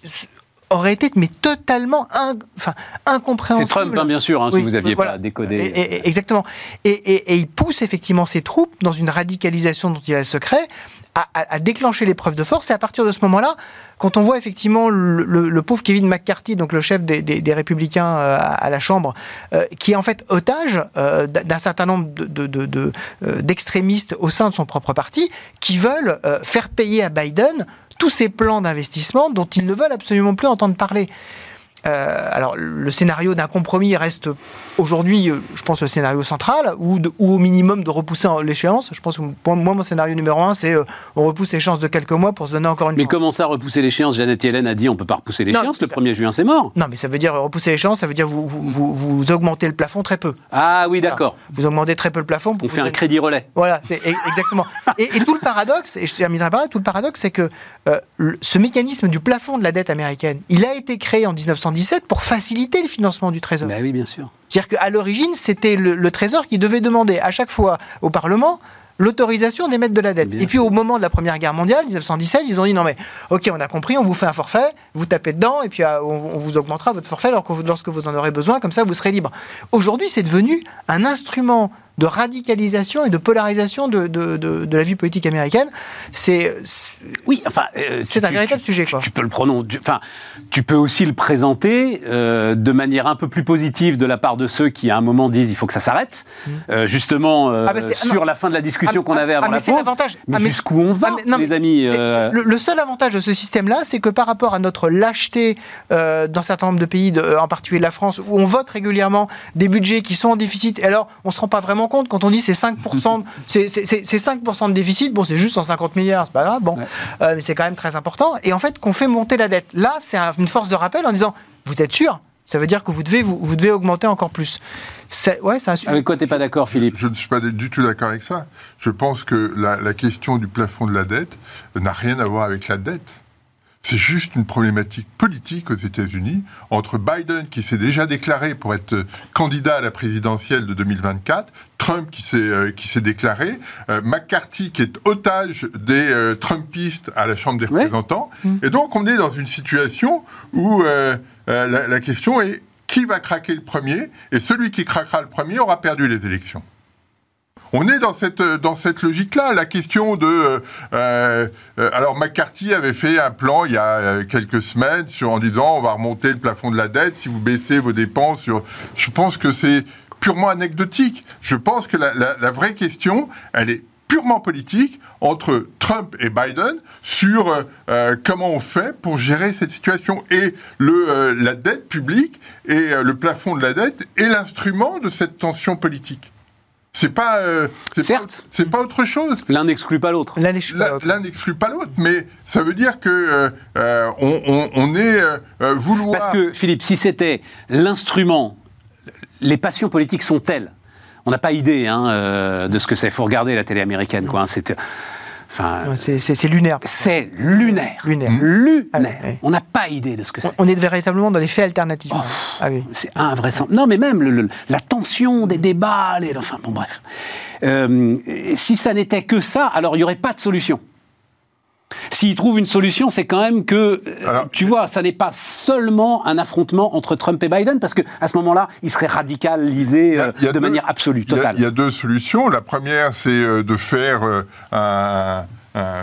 aurait été mais totalement in- enfin, C'est incompréhensible. Trump, hein, bien sûr, hein, si vous n'aviez voilà. pas décodé. Et- et- et- exactement. Et, il pousse effectivement ses troupes dans une radicalisation dont il a le secret à, à- à déclencher l'épreuve de force. Et à partir de ce moment-là, quand on voit effectivement le, le- le pauvre Kevin McCarthy, donc le chef des, des- des Républicains euh, à, à la Chambre, euh, qui est en fait otage euh, d'un certain nombre de- de- de- de, d'extrémistes au sein de son propre parti, qui veulent euh, faire payer à Biden tous ces plans d'investissement dont ils ne veulent absolument plus entendre parler. Euh, alors, le scénario d'un compromis reste aujourd'hui, euh, je pense, le scénario central, ou, de- ou au minimum de repousser l'échéance. Je pense que pour moi, mon scénario numéro un, c'est euh, on repousse l'échéance de quelques mois pour se donner encore une Mais chance. comment ça, repousser l'échéance Janet Yellen a dit on peut pas repousser l'échéance, le 1er juin, c'est mort. Non, mais ça veut dire repousser l'échéance, ça veut dire vous, vous, vous, vous augmentez le plafond très peu. Ah oui, d'accord. Vous augmentez très peu le plafond. Pour On fait un crédit relais. Voilà, c'est e- exactement. Et, et tout le paradoxe, et je terminerai par là, tout le paradoxe, c'est que euh, ce mécanisme du plafond de la dette américaine, il a été créé en 1917 pour faciliter le financement du Trésor. Bah oui, bien sûr. C'est-à-dire qu'à l'origine, c'était le, le Trésor qui devait demander à chaque fois au Parlement l'autorisation d'émettre de la dette. Bien et puis au moment de la Première Guerre mondiale, 1917, ils ont dit non mais ok, on a compris, on vous fait un forfait, vous tapez dedans et puis euh, on, vous augmentera votre forfait lorsque vous en aurez besoin, comme ça vous serez libre. Aujourd'hui, c'est devenu un instrument de radicalisation et de polarisation de, de- de- de la vie politique américaine. C'est Oui, enfin. euh, c'est un véritable tu- sujet. tu- Quoi. Tu peux le prononcer. Enfin, tu peux aussi le présenter euh, de manière un peu plus positive de la part de ceux qui, à un moment, disent il faut que ça s'arrête. Euh, justement, euh, Mm. Ah, bah, ah, sur non. la fin de la discussion Ah, qu'on ah, avait ah, avant mais la c'est pause. l'avantage. Mais Ah, mais- jusqu'où on va, Ah, mais- non, les mais amis le, le seul avantage de ce système-là, c'est que par rapport à notre lâcheté dans un certain nombre de pays, de- en particulier la France, où on vote régulièrement des budgets qui sont en déficit, et alors on se rend pas vraiment compte quand on dit c'est 5%, c'est- c'est c'est- c'est 5% de déficit, bon c'est juste 150 milliards, c'est pas grave, bon, Ouais. Euh, mais c'est quand même très important, et en fait qu'on fait monter la dette. Là, c'est un- une force de rappel en disant, vous êtes sûr? Ça veut dire que vous devez, vous, vous devez augmenter encore plus. C'est- Ouais, c'est un sujet. Avec quoi t'es pas d'accord, Philippe? Je ne suis pas du tout d'accord avec ça. Je pense que la, la question du plafond de la dette n'a rien à voir avec la dette. C'est juste une problématique politique aux États-Unis entre Biden qui s'est déjà déclaré pour être euh, candidat à la présidentielle de 2024, Trump qui s'est euh, qui s'est déclaré, euh, McCarthy qui est otage des euh, Trumpistes à la Chambre des Ouais. représentants, et donc on est dans une situation où la, la question est qui va craquer le premier, et celui qui craquera le premier aura perdu les élections. On est dans cette, euh, dans cette logique-là. La question de... euh, euh, alors McCarthy avait fait un plan il y a quelques semaines sur, en disant on va remonter le plafond de la dette si vous baissez vos dépenses. Je pense que c'est purement anecdotique. Je pense que la, vraie question, elle est purement politique entre Trump et Biden sur comment on fait pour gérer cette situation. Et le, la dette publique et le plafond de la dette est l'instrument de cette tension politique. C'est pas, euh, c'est Certes. pas, c'est pas autre chose. L'un n'exclut pas l'autre. L'un l'autre. l'un n'exclut pas l'autre, mais ça veut dire que euh, euh, on, on- on est euh, vouloir. Parce que, Philippe, si c'était l'instrument, les passions politiques sont telles. On n'a pas idée hein, euh, de ce que c'est. Il faut regarder la télé américaine, quoi. hein, c'est, enfin, C'est lunaire. c'est lunaire. Lunaire. Lunaire. Ah. On n'a pas idée de ce que c'est. On, on est véritablement dans les faits alternatifs. Oh. Ah oui. C'est invraisemblable. Non, mais même le- le- la tension des débats, les- enfin bon, bref. Euh, si ça n'était que ça, alors il n'y aurait pas de solution. S'ils trouvent une solution, c'est quand même que, euh, Alors- tu vois, ça n'est pas seulement un affrontement entre Trump et Biden, parce que à ce moment-là, il serait radicalisé Il y a- euh, de deux- manière absolue, totale. Il y, a deux solutions. La première, c'est euh, de faire euh, un. Euh,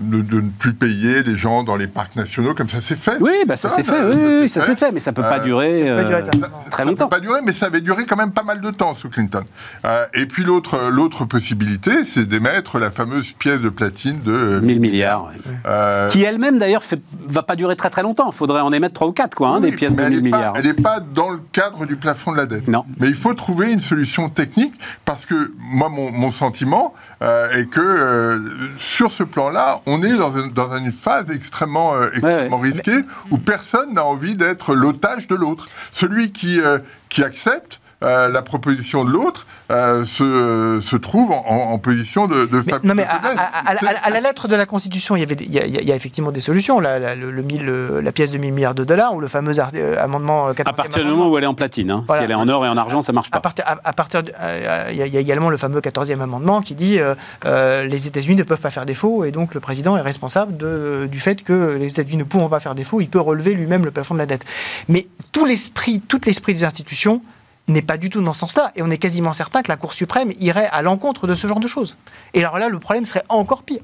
de, de ne plus payer des gens dans les parcs nationaux, comme ça c'est fait. Oui, bah ça s'est fait, oui, ça s'est fait, mais ça peut pas Euh, durer ça peut pas durer euh, très Ça longtemps. peut pas durer, mais ça avait duré quand même pas mal de temps sous Clinton. Euh, et puis l'autre, l'autre possibilité, c'est d'émettre la fameuse pièce de platine de euh, 1000 milliards. ouais. Qui elle-même, d'ailleurs, fait- va pas durer très très longtemps. Il faudrait en émettre 3 ou 4, quoi, hein, oui, des pièces de mais elle 1000 est pas- milliards. elle n'est pas dans le cadre du plafond de la dette. Non. Mais il faut trouver une solution technique parce que moi, mon, mon sentiment euh, est que euh, sur ce plan-là, on est dans, une- dans une phase extrêmement, euh, extrêmement risquée où personne n'a envie d'être l'otage de l'autre. Celui qui, euh, qui accepte euh, la proposition de l'autre euh, se, se trouve en, en- en position de, de Mais, non, mais de à, faiblesse. à- à- à- à la lettre de la Constitution, il y, avait il y a, il y effectivement des solutions. La, la- le, le mille, euh, la pièce de 1000 milliards de dollars ou le fameux ar- euh, amendement euh, 14e À partir du moment où elle est en platine. hein. Voilà. Si elle est en or et en argent, ça marche À pas. à, à partir de- euh, il y, a- également le fameux 14e amendement qui dit euh, euh, les États-Unis ne peuvent pas faire défaut et donc le président est responsable de- du fait que les États-Unis ne pouvant pas faire défaut, il peut relever lui-même le plafond de la dette. Mais tout l'esprit, tout l'esprit des institutions n'est pas du tout dans ce sens-là et on est quasiment certain que la Cour suprême irait à l'encontre de ce genre de choses. Et alors là, le problème serait encore pire.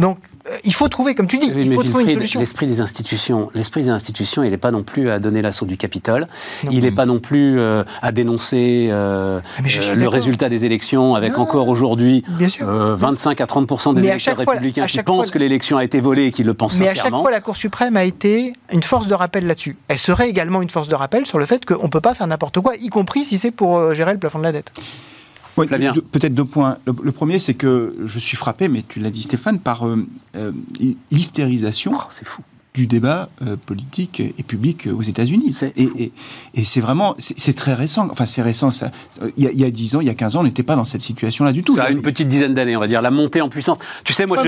Donc, euh, il faut trouver, comme tu dis, Oui, il mais faut trouver une Wilfried, solution. l'esprit des institutions, l'esprit des institutions, il n'est pas non plus à donner l'assaut du Capitole. Non. Il n'est pas non plus euh, à dénoncer euh, Ah, mais euh, le résultat des élections, avec Non, encore aujourd'hui Bien sûr. euh, 25 à 30% des Mais électeurs fois, républicains qui pensent fois- que l'élection a été volée et qui le pensent Mais à chaque sincèrement. fois, la Cour suprême a été une force de rappel là-dessus. Elle serait également une force de rappel sur le fait qu'on ne peut pas faire n'importe quoi, y compris si c'est pour gérer le plafond de la dette. Deux- Peut-être deux points. Le, le premier, c'est que je suis frappé, mais tu l'as dit Stéphane, par euh, euh, l'hystérisation Oh, c'est fou. Du débat euh, politique et public aux États-Unis. Et, et, et c'est vraiment, c'est très récent. Enfin, c'est récent. Ça, il, y a, il y a 10 ans, il y a 15 ans, on n'était pas dans cette situation-là du tout. Ça a une petite dizaine d'années, on va dire, la montée en puissance. Tu sais, moi,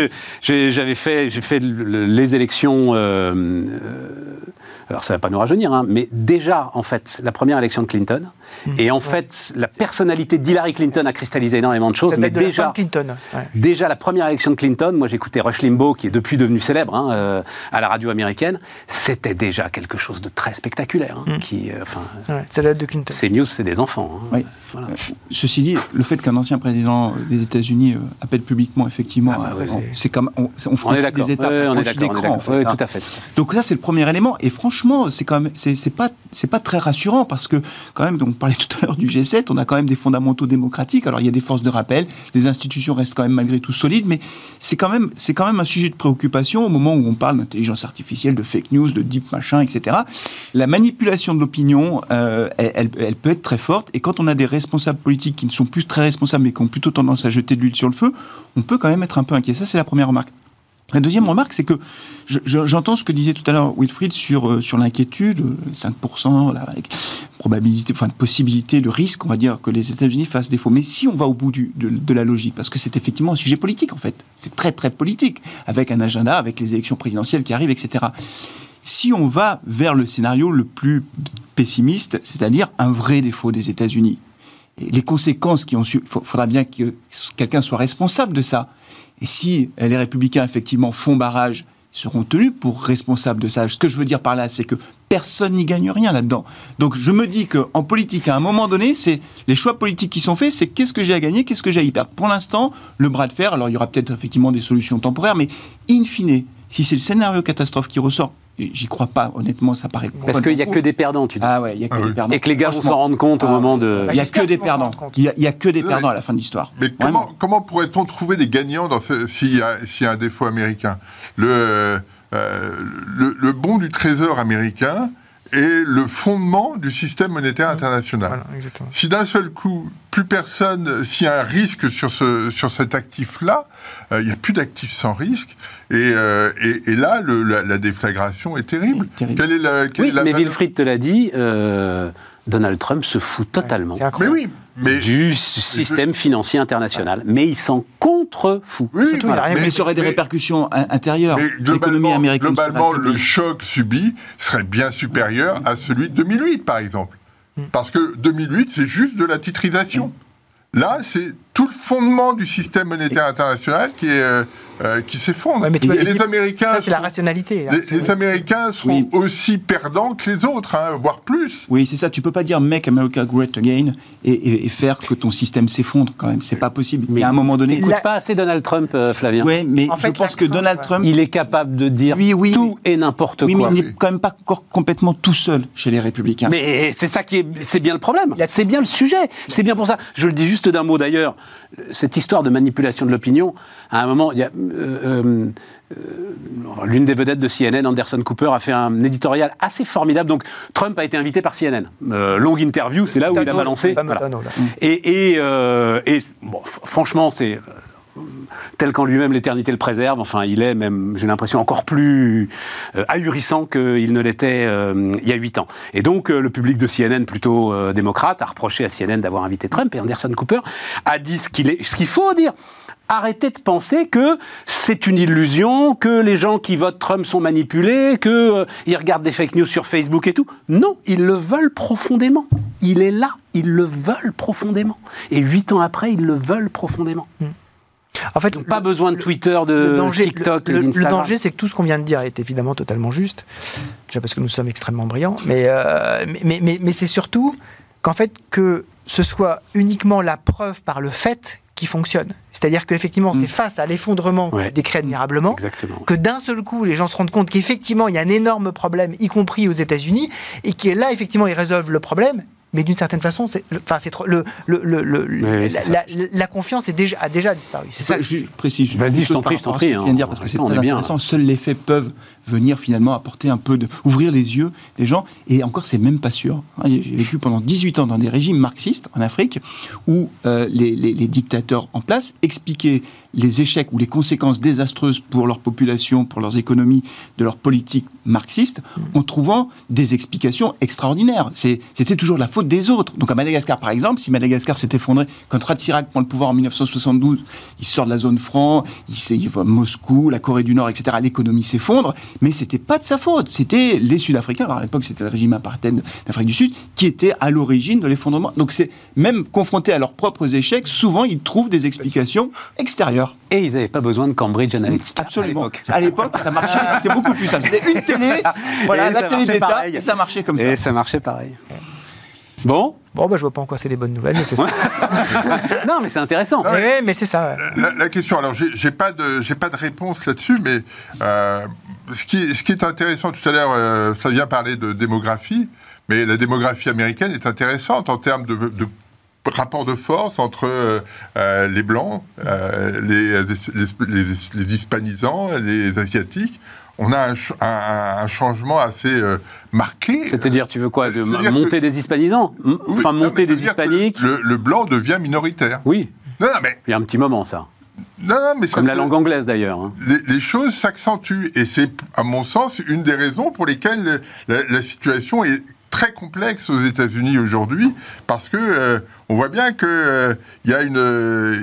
j'avais fait, j'ai fait les élections. Euh, euh, alors, ça va pas nous rajeunir, hein, mais déjà, en fait, la première élection de Clinton, Hmm. Et en fait, la personnalité d'Hillary Clinton a cristallisé énormément de choses. mais déjà, Clinton. déjà, la première élection de Clinton, moi j'écoutais Rush Limbaugh, qui est depuis devenu célèbre hein, euh, à la radio américaine, c'était déjà quelque chose de très spectaculaire. Hein, hmm. qui, euh, enfin, c'est la de Clinton. Ces news, c'est des enfants. Hein. Euh, ceci dit, le fait qu'un ancien président des États-Unis appelle publiquement, effectivement, ah bah c'est comme on, on, franchit des étapes, on, est d'écran, en fait, tout à fait. Donc ça, c'est le premier élément. Et franchement, c'est quand même, c'est pas, c'est pas très rassurant parce que quand même, donc parlait tout à l'heure du G7, on a quand même des fondamentaux démocratiques. Alors il y a des forces de rappel, les institutions restent quand même malgré tout solides, mais c'est quand même c'est quand même un sujet de préoccupation au moment où on parle d'intelligence artificielle, de fake news, de deep machin, etc. La manipulation de l'opinion, euh, elle, elle, peut être très forte. Et quand on a des responsables politiques qui ne sont plus très responsables, mais qui ont plutôt tendance à jeter de l'huile sur le feu, on peut quand même être un peu inquiet. Ça, c'est la première remarque. La deuxième remarque, c'est que j'entends ce que disait tout à l'heure Wilfried sur, euh, sur l'inquiétude, 5%, la probabilité, enfin, possibilité, de risque, on va dire, que les États-Unis fassent défaut. Mais si on va au bout de, de, la logique, parce que c'est effectivement un sujet politique, en fait, c'est très, très politique, avec un agenda, avec les élections présidentielles qui arrivent, etc. Si on va vers le scénario le plus pessimiste, c'est-à-dire un vrai défaut des États-Unis, les conséquences qui ont su, il faudra bien que quelqu'un soit responsable de ça. Et si les républicains, effectivement, font barrage, ils seront tenus pour responsables de ça. Ce que je veux dire par là, c'est que personne n'y gagne rien là-dedans. Donc je me dis qu'en politique, à un moment donné, c'est les choix politiques qui sont faits, c'est qu'est-ce que j'ai à gagner, qu'est-ce que j'ai à y perdre. Pour l'instant, le bras de fer, alors il y aura peut-être effectivement des solutions temporaires, mais in fine, si c'est le scénario catastrophe qui ressort, J'y crois pas, honnêtement, ça paraît. Parce qu'il n'y a que des perdants, tu dis. Ah ouais, il n'y a que ah des perdants. Et que les gars vont s'en rendre compte au ah moment de. Il n'y a que des perdants. Il n'y a, que des perdants à la fin de l'histoire. Mais comment, comment pourrait-on trouver des gagnants s'il y, a un défaut américain? Le, euh, le, le, bon du trésor américain est le fondement du système monétaire international. si d'un seul coup, plus personne, s'il y a un risque sur, ce, sur cet actif-là, euh, il n'y a plus d'actifs sans risque. Et, euh, et, là, le, la, déflagration est terrible. Quelle est la, quelle oui, mais Wilfried te l'a dit, euh, Donald Trump se fout totalement. mais oui, mais du système financier international. Mais il s'en contre-fout. Oui, mais, ça aurait des répercussions intérieures. L'économie américaine. Globalement, le choc subi serait bien supérieur à celui de 2008, par exemple. Hmm. Parce que 2008, c'est juste de la titrisation. Là, c'est tout le fondement du système monétaire international qui est euh, qui s'effondre. et les Américains, ça c'est la rationalité. Hein, les, Américains seront aussi perdants que les autres, hein, voire plus. Oui, c'est ça. Tu peux pas dire Make America Great Again et, faire que ton système s'effondre quand même. C'est pas possible. Mais à un moment donné, n'écoute pas assez Donald Trump, euh, Flavien. Oui, mais je pense que Donald Trump, il est capable de dire tout et n'importe quoi. Oui, mais il n'est quand même pas encore complètement tout seul chez les Républicains. Mais c'est ça qui est, c'est bien le problème. C'est bien le sujet. C'est bien pour ça. Je le dis juste d'un mot d'ailleurs cette histoire de manipulation de l'opinion, à un moment, il y a, euh, euh, l'une des vedettes de CNN, Anderson Cooper, a fait un éditorial assez formidable. Donc, Trump a été invité par CNN. Euh, longue interview, c'est là où il a balancé. Et, et, bon, franchement, c'est tel qu'en lui-même l'éternité le préserve. Enfin, il est même, j'ai l'impression, encore plus euh, ahurissant qu'il ne l'était euh, il y a huit ans. Et donc, euh, le public de CNN, plutôt démocrate, a reproché à CNN d'avoir invité Trump. Et Anderson Cooper a dit ce qu'il qu'il faut dire. Arrêtez de penser que c'est une illusion, que les gens qui votent Trump sont manipulés, qu'ils regardent des fake news sur Facebook et tout. Non, ils le veulent profondément. Il est là, ils le veulent profondément. Et huit ans après, ils le veulent profondément. Mm. En fait, pas besoin de Twitter, de TikTok, le, le, danger, c'est que tout ce qu'on vient de dire est évidemment totalement juste. Déjà parce que nous sommes extrêmement brillants, mais, euh, mais, mais, mais c'est surtout qu'en fait que ce soit uniquement la preuve par le fait qui fonctionne. C'est-à-dire qu'effectivement, c'est mm. face à l'effondrement des créés admirablement que d'un seul coup, les gens se rendent compte qu'effectivement, il y a un énorme problème, y compris aux États-Unis, et que là, effectivement, ils résolvent le problème, mais d'une certaine façon, c'est, enfin, c'est le, le, le, la, confiance est déjà, a déjà disparu. C'est ça. Je précise. Vas-y, je t'en prie, je t'en prie. Hein. dire parce que c'est très intéressant. Seuls les faits peuvent venir finalement apporter un peu de, ouvrir les yeux des gens. Et encore, c'est même pas sûr. Hein, j'ai vécu pendant 18 ans dans des régimes marxistes en Afrique où euh, les, les, les, dictateurs en place expliquaient les échecs ou les conséquences désastreuses pour leur population, pour leurs économies, de leur politique marxiste, en trouvant des explications extraordinaires. C'était toujours la faute des autres. Donc à Madagascar, par exemple, si Madagascar s'est effondré, quand Ratsirac prend le pouvoir en 1972, il sort de la zone franc, il, il va Moscou, la Corée du Nord, etc. L'économie s'effondre, mais c'était pas de sa faute. C'était les Sud-Africains, alors à l'époque c'était le régime apartheid d'Afrique du Sud, qui était à l'origine de l'effondrement. Donc c'est même confrontés à leurs propres échecs, souvent ils trouvent des explications extérieures. Et ils n'avaient pas besoin de Cambridge Analytica. Absolument. À l'époque, ça marchait, c'était beaucoup plus simple. C'était une télé, voilà, la télé d'État, et ça marchait comme ça. Et ça marchait pareil. Bon Bon, bah, je vois pas en quoi c'est des bonnes nouvelles, mais c'est ça. non, mais c'est intéressant. Oui, mais c'est ça. La, la, question, alors, j'ai pas de, j'ai pas de réponse là-dessus, mais euh, ce, qui, ce qui est intéressant tout à l'heure, euh, Flavien parlait de démographie, mais la démographie américaine est intéressante en termes de, de rapport de force entre euh, les blancs, euh, les, les, les, les, hispanisants, les asiatiques on a un, un, un changement assez euh, marqué. C'est-à-dire, tu veux quoi de Monter que, des hispanisants? Enfin, monter des hispaniques? le, le, blanc devient minoritaire. Oui. Non, non, mais... Il y a un petit moment, ça. Non, mais Comme la langue anglaise, d'ailleurs. Hein. Les, les, choses s'accentuent. Et c'est, à mon sens, une des raisons pour lesquelles la, la situation est très complexe aux États-Unis aujourd'hui parce que euh, on voit bien que euh, y a une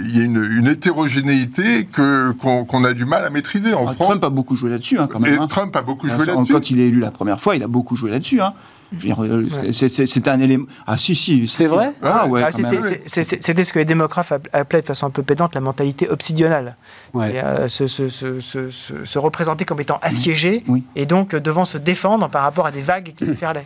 il y a une, une hétérogénéité que qu'on qu a du mal à maîtriser en ah, France. Trump a beaucoup joué là-dessus hein, quand même. Et hein. Trump a beaucoup joué là-dessus. Quand il est élu la première fois, il a beaucoup joué là-dessus. Hein. Ouais. C'est un élément. Ah, si, si. C'est vrai Ah, ouais. Ah, C'était ce que les démocrates appelaient de façon un peu pédante la mentalité obsidionale. Ouais. Et, euh, se, se, se, se, représenter comme étant assiégé oui. et donc euh, devant se défendre par rapport à des vagues qui lui ferlaient.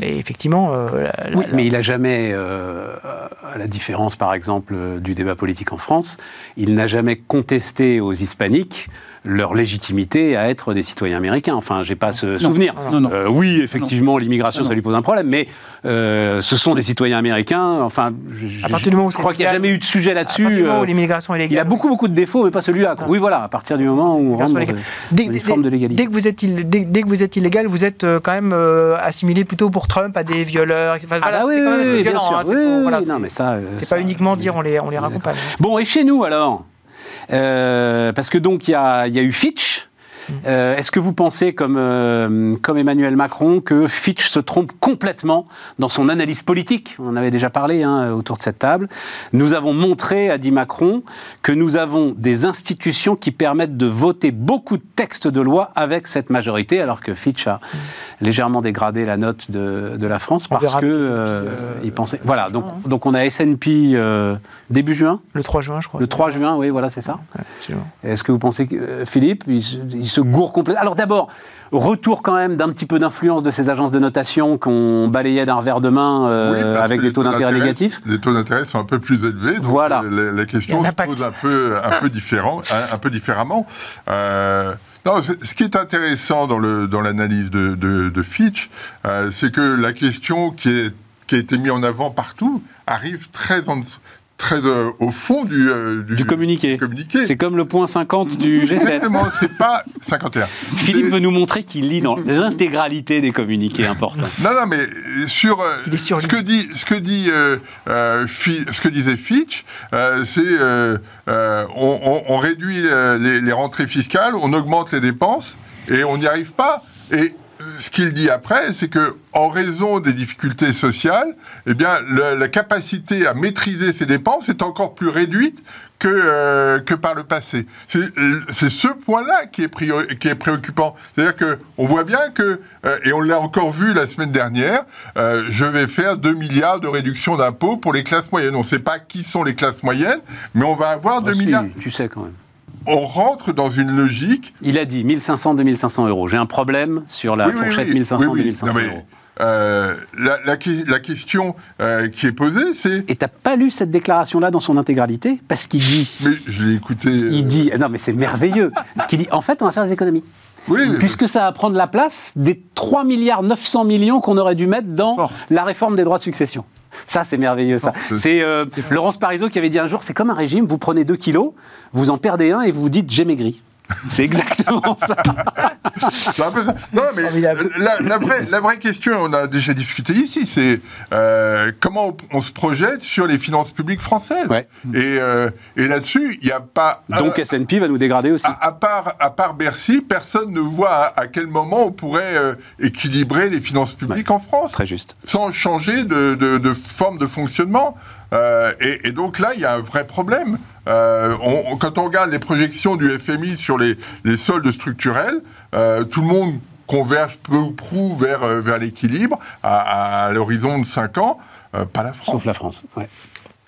Et effectivement. Euh, la, oui, la, mais il n'a jamais, euh, à la différence par exemple du débat politique en France, il n'a jamais contesté aux hispaniques leur légitimité à être des citoyens américains. Enfin, j'ai pas ce non, souvenir. Non, non. Euh, oui, effectivement, l'immigration, ça lui pose un problème, mais euh, ce sont des citoyens américains. Enfin, je, à partir du moment où je crois qu'il n'y a jamais eu de sujet là-dessus. Euh, l'immigration est légale. Il a beaucoup, beaucoup de défauts, mais pas celui-là. Oui, voilà, à partir du moment où on rentre dans, dès, dans une forme de légalité. Dès que vous êtes, dès, dès, que vous êtes illégal, vous êtes quand même euh, assimilé plutôt pour Trump à des violeurs. Enfin, ah bah oui, quand même oui, violent. Hein, oui, voilà, non, mais ça. C'est pas uniquement dire on les, on les raccompagne. Bon, et chez nous alors? Euh, Parce que donc il y a, y a eu Fitch. Euh, Est-ce que vous pensez, comme, euh, comme Emmanuel Macron, que Fitch se trompe complètement dans son analyse politique? On en avait déjà parlé hein, autour de cette table. Nous avons montré, a dit Macron, que nous avons des institutions qui permettent de voter beaucoup de textes de loi avec cette majorité, alors que Fitch a légèrement dégradé la note de, de la France On parce que euh, il pensait. Voilà, donc, donc on a S&P début juin? Le 3 juin, je crois. Le 3 juin, oui, voilà, c'est ça. Ouais, Est-ce que vous pensez que Philippe, il, il se gourre complètement. Alors d'abord, retour quand même d'un petit peu d'influence de ces agences de notation qu'on balayait d'un revers de main euh, oui, avec des taux d'intérêt négatifs. Les taux d'intérêt sont un peu plus élevés. Donc voilà. La, la question se pose un peu, un peu, différent, un, un peu différemment. Euh, non, ce qui est intéressant dans l'analyse dans de, de, de, Fitch, euh, c'est que la question qui, est, qui a été mise en avant partout arrive très en, très euh, au fond du, euh, du, du communiqué. communiqué. C'est comme le point 50 du G7. Exactement, c'est pas 51. Philippe veut nous montrer qu'il lit dans l'intégralité des communiqués importants. Non, non, mais sur, euh, sur ce, que dit, ce, que dit, euh, fi, ce que disait Fitch, c'est on, on, réduit les, les rentrées fiscales, on augmente les dépenses et on n'y arrive pas. Et ce qu'il dit après, c'est que en raison des difficultés sociales, eh bien, le, la capacité à maîtriser ces dépenses est encore plus réduite que, euh, que par le passé. C'est ce point-là qui, qui, est préoccupant. C'est-à-dire qu'on voit bien que, euh, et on l'a encore vu la semaine dernière, euh, je vais faire 2 milliards de réduction d'impôts pour les classes moyennes. On ne sait pas qui sont les classes moyennes, mais on va avoir 2 oh, milliards. Si, tu sais quand même on rentre dans une logique. Il a dit 1500, 2500 euros. J'ai un problème sur la oui, fourchette oui, 1500, oui, 2500 mais, euros. Euh, la, la, la, question euh, qui est posée, c'est. Et t'as pas lu cette déclaration-là dans son intégralité? Parce qu'il dit. Mais je l'ai écouté. Euh... Il dit. Non, mais c'est merveilleux. Ce qu'il dit. En fait, on va faire des économies. Oui, Puisque ça va prendre la place des 3 milliards 900 millions qu'on aurait dû mettre dans la réforme des droits de succession. Ça, c'est merveilleux, ça. C'est euh, Laurence Parisot qui avait dit un jour, c'est comme un régime, vous prenez 2 kilos, vous en perdez un et vous vous dites, j'ai maigri. C'est exactement ça. C'est un peu ça. Non, mais la, la vraie, la vraie question, on a déjà discuté ici, c'est euh, comment on, on se projette sur les finances publiques françaises. Ouais. Et, euh, et là-dessus, il n'y a pas. Donc euh, S&P va nous dégrader aussi. à, à part, à part Bercy, personne ne voit à, à quel moment on pourrait euh, équilibrer les finances publiques en France Très juste. sans changer de, de- de forme de fonctionnement. Euh, et, et donc là, il y a un vrai problème. Euh, on- quand on regarde les projections du FMI sur les, les soldes structurels, euh, tout le monde converge peu ou prou vers, vers l'équilibre à, à l'horizon de 5 ans, euh, pas la France. Sauf la France. Ouais.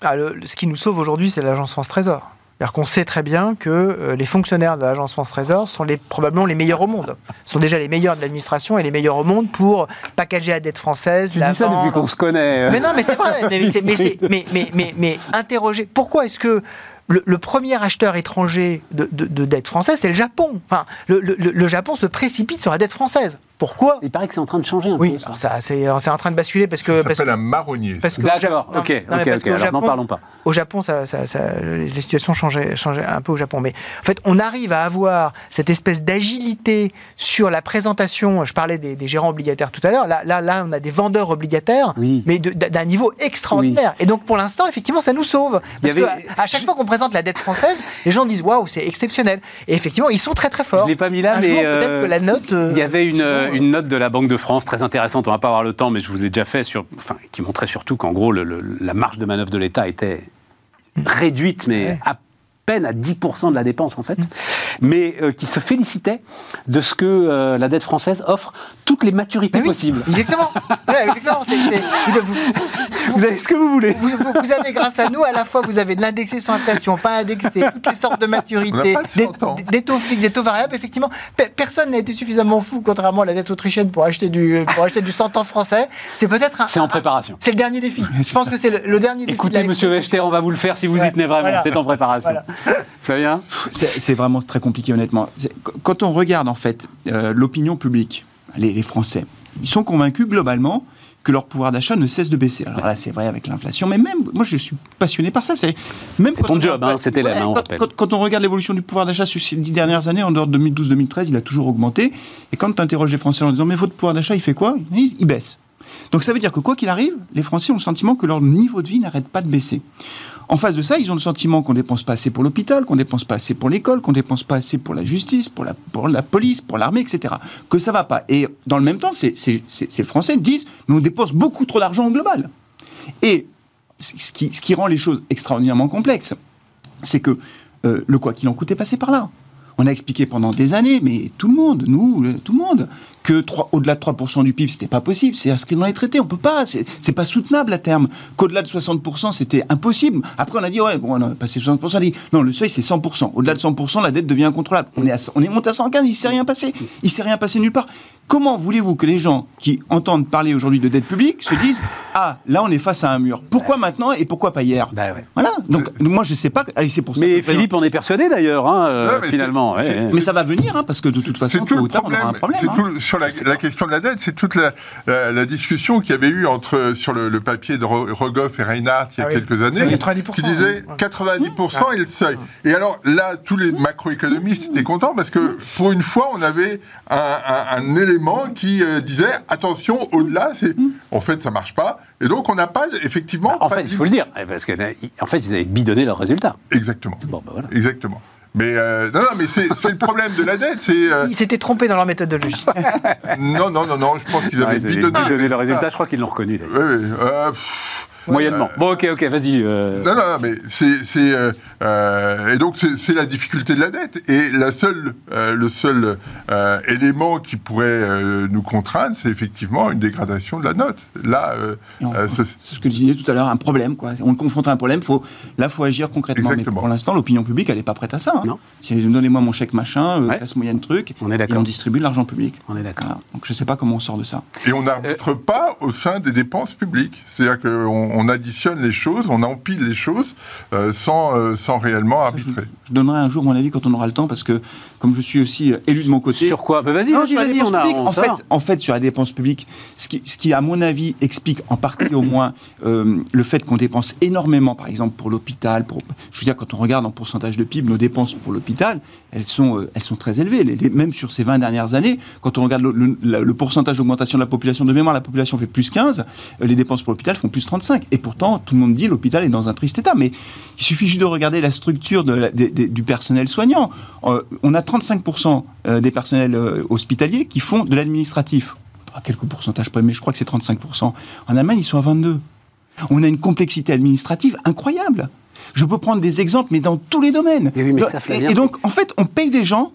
Ah, le- ce qui nous sauve aujourd'hui, c'est l'agence France Trésor. C'est-à-dire qu'on sait très bien que euh, les fonctionnaires de l'agence France Trésor sont les, probablement les meilleurs au monde. sont déjà les meilleurs de l'administration et les meilleurs au monde pour packager la dette française, Tu la dis ça depuis qu'on se connaît. Mais non, mais c'est vrai. Mais, mais, mais, mais, mais, mais, mais interroger. Pourquoi est-ce que le, le premier acheteur étranger de, de- de dette française, c'est le Japon? Enfin, le, le- le Japon se précipite sur la dette française. Pourquoi Il paraît que c'est en train de changer un Oui, peu. ça. alors ça, c'est c'est en train de basculer parce que. Ça parce, s'appelle un marronnier. parce que D'accord, non, ok, non, parce Alors n'en parlons pas. Au Japon, ça, ça- ça- les situations changeaient, changeaient un peu au Japon. Mais en fait, on arrive à avoir cette espèce d'agilité sur la présentation. Je parlais des, des gérants obligataires tout à l'heure. Là, là, là, on a des vendeurs obligataires, Oui. mais de- d'un niveau extraordinaire. Et donc, pour l'instant, effectivement, ça nous sauve. Parce avait- que à chaque fois qu'on présente la dette française, les gens disent waouh, c'est exceptionnel. Et effectivement, ils sont très très Je forts. ne l'ai pas mis là, Un mais jour, euh, peut-être que la note. euh, il y avait une, effectivement, une note de la Banque de France très intéressante. On va pas avoir le temps, mais je vous ai déjà fait sur, enfin, qui montrait surtout qu'en gros le- le- la marge de manœuvre de l'État était réduite, mais Ouais. à peine à 10% de la dépense en fait, mais euh, qui se félicitait de ce que euh, la dette française offre toutes les maturités oui, possibles. Exactement. Ouais, exactement. c'est- c'est- vous- vous- Vous avez ce que vous voulez. vous, vous- vous avez, grâce à nous, à la fois, vous avez de l'indexé sur inflation, pas indexé, toutes les sortes de On maturité, n'a pas des, 100 ans. des taux fixes, des taux variables. Effectivement, pe- personne n'a été suffisamment fou, contrairement à la dette autrichienne, pour acheter du, pour acheter du 100 ans français. C'est peut-être un. C'est en un- préparation. C'est le dernier défi. Je pense que c'est le, le dernier défi. de Écoutez, monsieur Wechter, on va vous le faire si vous Ouais, y tenez vraiment. voilà. C'est en préparation. Voilà. Flavien C'est vraiment très compliqué, honnêtement. Quand on regarde, en fait, euh, l'opinion publique, les, les Français, ils sont convaincus, globalement, que leur pouvoir d'achat ne cesse de baisser. Alors là, c'est vrai avec l'inflation, mais même, moi, je suis passionné par ça. C'est même C'est quand ton on job, regarde- hein, c'était hein, on quand, quand- quand on regarde l'évolution du pouvoir d'achat sur ces dix dernières années, en dehors de 2012-2013, il a toujours augmenté. Et quand tu interroges les Français en disant, mais votre pouvoir d'achat, il fait quoi? Ils disent, Il baisse. Donc ça veut dire que quoi qu'il arrive, les Français ont le sentiment que leur niveau de vie n'arrête pas de baisser. En face de ça, ils ont le sentiment qu'on dépense pas assez pour l'hôpital, qu'on dépense pas assez pour l'école, qu'on dépense pas assez pour la justice, pour la, police, pour l'armée, etc. Que ça va pas. Et dans le même temps, ces, Français disent, mais on dépense beaucoup trop d'argent au global. Et ce qui, ce qui rend les choses extraordinairement complexes, c'est que euh, le quoi qu'il en coûte est passé par là. On a expliqué pendant des années, mais tout le monde, nous, tout le monde, que au-delà de 3% du PIB, c'était pas possible. C'est inscrit dans les traités. On peut pas. C'est pas soutenable à terme. Qu'au-delà de 60%, c'était impossible. Après, on a dit, ouais, bon, on a passé 60%. On a dit, non, le seuil, c'est 100%. Au-delà de 100%, la dette devient incontrôlable. On est, à- monté à 115, il s'est rien passé. Il s'est rien passé nulle part. Comment voulez-vous que les gens qui entendent parler aujourd'hui de dette publique se disent, ah, là, on est face à un mur. Pourquoi maintenant et pourquoi pas hier? Bah ouais. Voilà. Donc, moi, je sais pas. Allez, c'est pour ça. Mais Philippe en est persuadé d'ailleurs, hein, euh, mais finalement. ouais, ouais. Mais ça va venir, hein, parce que de toute façon, tout tôt ou le tard, on aura un problème. hein. tout sur la, la question de la dette, c'est toute la, la- la discussion qu'il y avait eu entre sur le, le papier de Ro- Rogoff et Reinhardt il y a Ah oui. quelques années, Sur 90%, qui disait hein. 90% et le seuil. Et alors là, tous les macroéconomistes étaient contents parce que pour une fois, on avait un, un- un élément qui euh, disait attention, au-delà, c'est en fait ça marche pas. Et donc on n'a pas effectivement. Bah, en pas fait, dit- il faut le dire, eh, parce que ils- en fait, ils avaient bidonné leurs résultats. Exactement. Bon, bah voilà. Exactement. Mais euh, non, non, mais c'est c'est le problème de la dette. C'est euh, Ils s'étaient trompés dans leur méthodologie. non, non, non, non. Je pense qu'ils avaient ils avaient bidonné. bidonné les leurs résultats, résultats. je crois qu'ils l'ont reconnu. euh, pff, Moyennement. Bon, ok, ok, vas-y. euh, Non, non, non, mais c'est. c'est, euh, euh, et donc, c'est c'est la difficulté de la dette. Et la seule, euh, le seul euh, élément qui pourrait euh, nous contraindre, c'est effectivement une dégradation de la note. Là, euh, Et euh, ce- C'est ce que je disais tout à l'heure, un problème. Quoi. On est confronté à un problème, faut, là, il faut agir concrètement. Exactement. Mais pour l'instant, l'opinion publique, elle n'est pas prête à ça. hein. Non. Si donnez-moi mon chèque machin, euh, Ouais. classe moyenne truc, On est et d'accord. on distribue de l'argent public. On est d'accord. Voilà. Donc je ne sais pas comment on sort de ça. et on n'arbitre pas au sein des dépenses publiques. C'est-à-dire qu'on on additionne les choses, on empile les choses euh, sans, euh, sans réellement arbitrer. Je, je donnerai un jour mon avis quand on aura le temps, parce que comme je suis aussi euh, élu de mon côté. Sur quoi? Bah Vas-y, dépense on a. on en, fait, en fait, sur la dépense publique, ce qui, ce qui à mon avis, explique en partie au moins euh, le fait qu'on dépense énormément, par exemple, pour l'hôpital. Pour, je veux dire, quand on regarde en pourcentage de PIB, nos dépenses pour l'hôpital, elles sont, elles sont très élevées. Les- les- même sur ces 20 dernières années, quand on regarde le, le- pourcentage d'augmentation de la population, de mémoire, la population fait plus 15, euh, les dépenses pour l'hôpital font plus 35. Et pourtant, tout le monde dit l'hôpital est dans un triste état. Mais il suffit juste de regarder la structure de la- du personnel soignant. Euh, on a 35% euh, des personnels euh, hospitaliers qui font de l'administratif. À quelques pourcentages près, mais je crois que c'est 35%. En Allemagne, ils sont à 22. On a une complexité administrative incroyable. Je peux prendre des exemples, mais dans tous les domaines. Mais oui, mais ça, et, donc, en fait, on paye des gens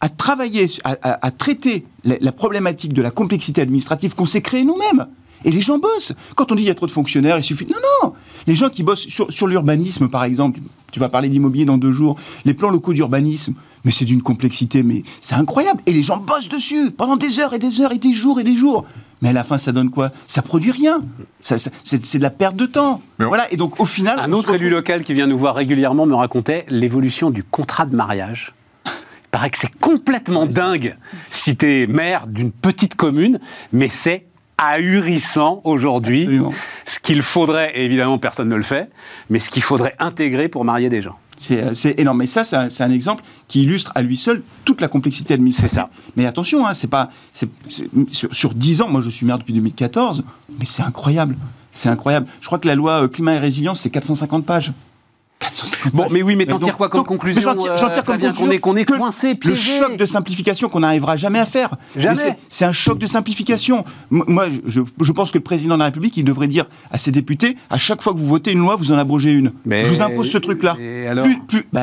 à travailler, à, à- à traiter la, la problématique de la complexité administrative qu'on s'est créée nous-mêmes. Et les gens bossent. Quand on dit il y a trop de fonctionnaires, il suffit. Non, non Les gens qui bossent sur, sur l'urbanisme, par exemple, tu, tu vas parler d'immobilier dans deux jours, les plans locaux d'urbanisme, mais c'est d'une complexité, mais c'est incroyable. Et les gens bossent dessus pendant des heures et des heures et des jours et des jours. Mais à la fin, ça donne quoi? Ça produit rien. Ça, ça- c'est c'est de la perte de temps. Mais Voilà. Et donc, au final. Un autre élu local qui vient nous voir régulièrement me racontait l'évolution du contrat de mariage. Il paraît que c'est complètement dingue si t'es maire d'une petite commune, mais c'est ahurissant aujourd'hui ce qu'il faudrait, et évidemment personne ne le fait, mais ce qu'il faudrait intégrer pour marier des gens. C'est euh, énorme. Mais ça, c'est un, exemple qui illustre à lui seul toute la complexité administrative. C'est ça. Mais attention, hein, c'est pas sur, sur 10 ans, moi je suis maire depuis 2014, mais c'est incroyable. C'est incroyable. Je crois que la loi euh, climat et résilience, c'est 450 pages. 450 Bon, mais oui, mais t'en tires quoi comme donc- conclusion, J'en tire, euh, comme conclusion qu'on est- qu'on est que coincé, Le choc de simplification qu'on n'arrivera jamais à faire. Jamais. Mais c'est- un choc de simplification. Moi, je, je pense que le président de la République, il devrait dire à ses députés, à chaque fois que vous votez une loi, vous en abrogez une. Mais- Je vous impose ce truc-là. et alors plus, plus, on-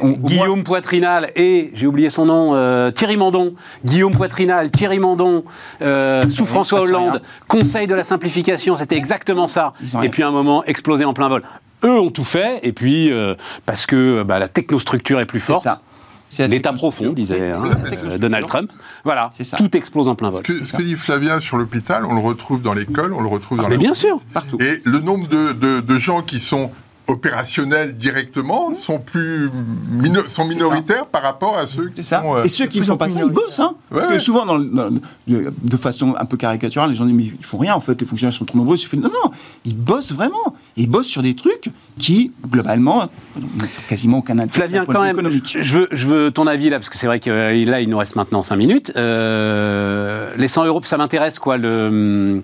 on- au moins- Guillaume Poitrinal et, j'ai oublié son nom, euh, Thierry Mandon. Guillaume Poitrinal, Thierry Mandon, euh, sous François Hollande. Conseil de la simplification, c'était exactement ça. Et puis à un moment, explosé en plein vol. Eux ont tout fait, et puis euh, parce que bah, la technostructure est plus C'est forte. ça. C'est L'état profond, disait hein, euh, Donald Trump. Voilà, C'est ça. tout explose en plein vol. Ce que, ce que dit Flavien sur l'hôpital, on le retrouve dans l'école, on le retrouve dans Mais la bien sûr. Partout. Et le nombre de, de- de gens qui sont opérationnels directement sont plus mino- sont minoritaires par rapport à ceux qui ça. sont. euh, Et ceux qui ne font pas ça, ils bossent. Hein Parce Ouais. que souvent, dans, dans de façon un peu caricaturale, les gens disent Mais ils font rien, en fait, les fonctionnaires sont trop nombreux. il de- Non, non, ils bossent vraiment. Ils bossent sur des trucs qui, globalement, n'ont quasiment aucun intérêt Flavien, quand même, économique. je veux, je veux ton avis là, parce que c'est vrai que euh, là, il nous reste maintenant 5 minutes. Euh, les 100 euros, ça m'intéresse, quoi, le,